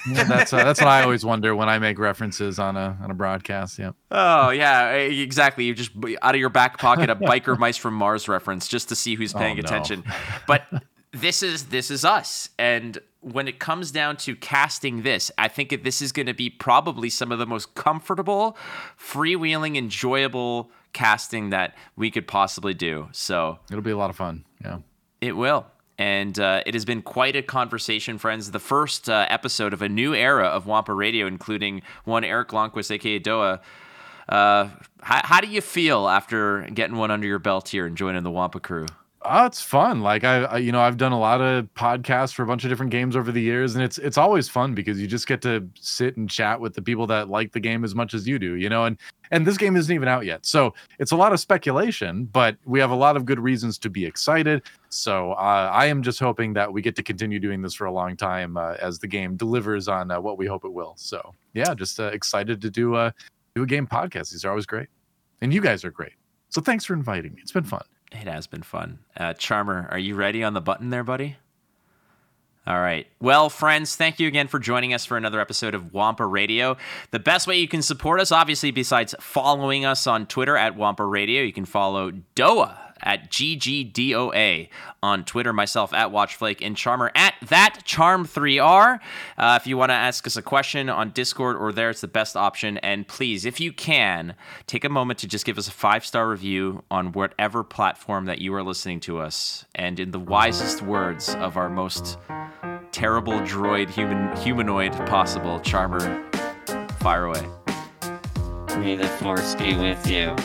Speaker 1: Yeah.
Speaker 2: that's uh, that's what I always wonder when I make references on a on a broadcast. Yeah.
Speaker 1: Oh yeah, exactly. You just out of your back pocket a biker mice from Mars reference just to see who's oh, paying oh, no. attention. But this is this is us, and when it comes down to casting this, I think this is going to be probably some of the most comfortable, freewheeling, enjoyable casting that we could possibly do. So
Speaker 2: it'll be a lot of fun. Yeah.
Speaker 1: It will. And uh, it has been quite a conversation, friends. The first uh, episode of a new era of Wampa Radio, including one Erik Lonnquist, aka DoA. Uh, how, how, do you feel after getting one under your belt here and joining the Wampa crew?
Speaker 2: Oh, it's fun. Like I, I, you know, I've done a lot of podcasts for a bunch of different games over the years, and it's it's always fun because you just get to sit and chat with the people that like the game as much as you do, you know. And and this game isn't even out yet, so it's a lot of speculation, but we have a lot of good reasons to be excited. So uh, I am just hoping that we get to continue doing this for a long time uh, as the game delivers on uh, what we hope it will. So yeah, just uh, excited to do a do a game podcast. These are always great, and you guys are great. So thanks for inviting me. It's been fun.
Speaker 1: It has been fun. Uh, Charmer, are you ready on the button there, buddy? All right. Well, friends, thank you again for joining us for another episode of Wampa Radio. The best way you can support us, obviously, besides following us on Twitter at Wampa Radio, you can follow DoA at GGDOA on Twitter, myself at Watchflake, and Charmer at that Charm3R. Uh, if you want to ask us a question on Discord or there, it's the best option. And please, if you can, take a moment to just give us a five star review on whatever platform that you are listening to us. And in the wisest words of our most terrible droid human humanoid possible, Charmer, fire away.
Speaker 7: May the force be with you.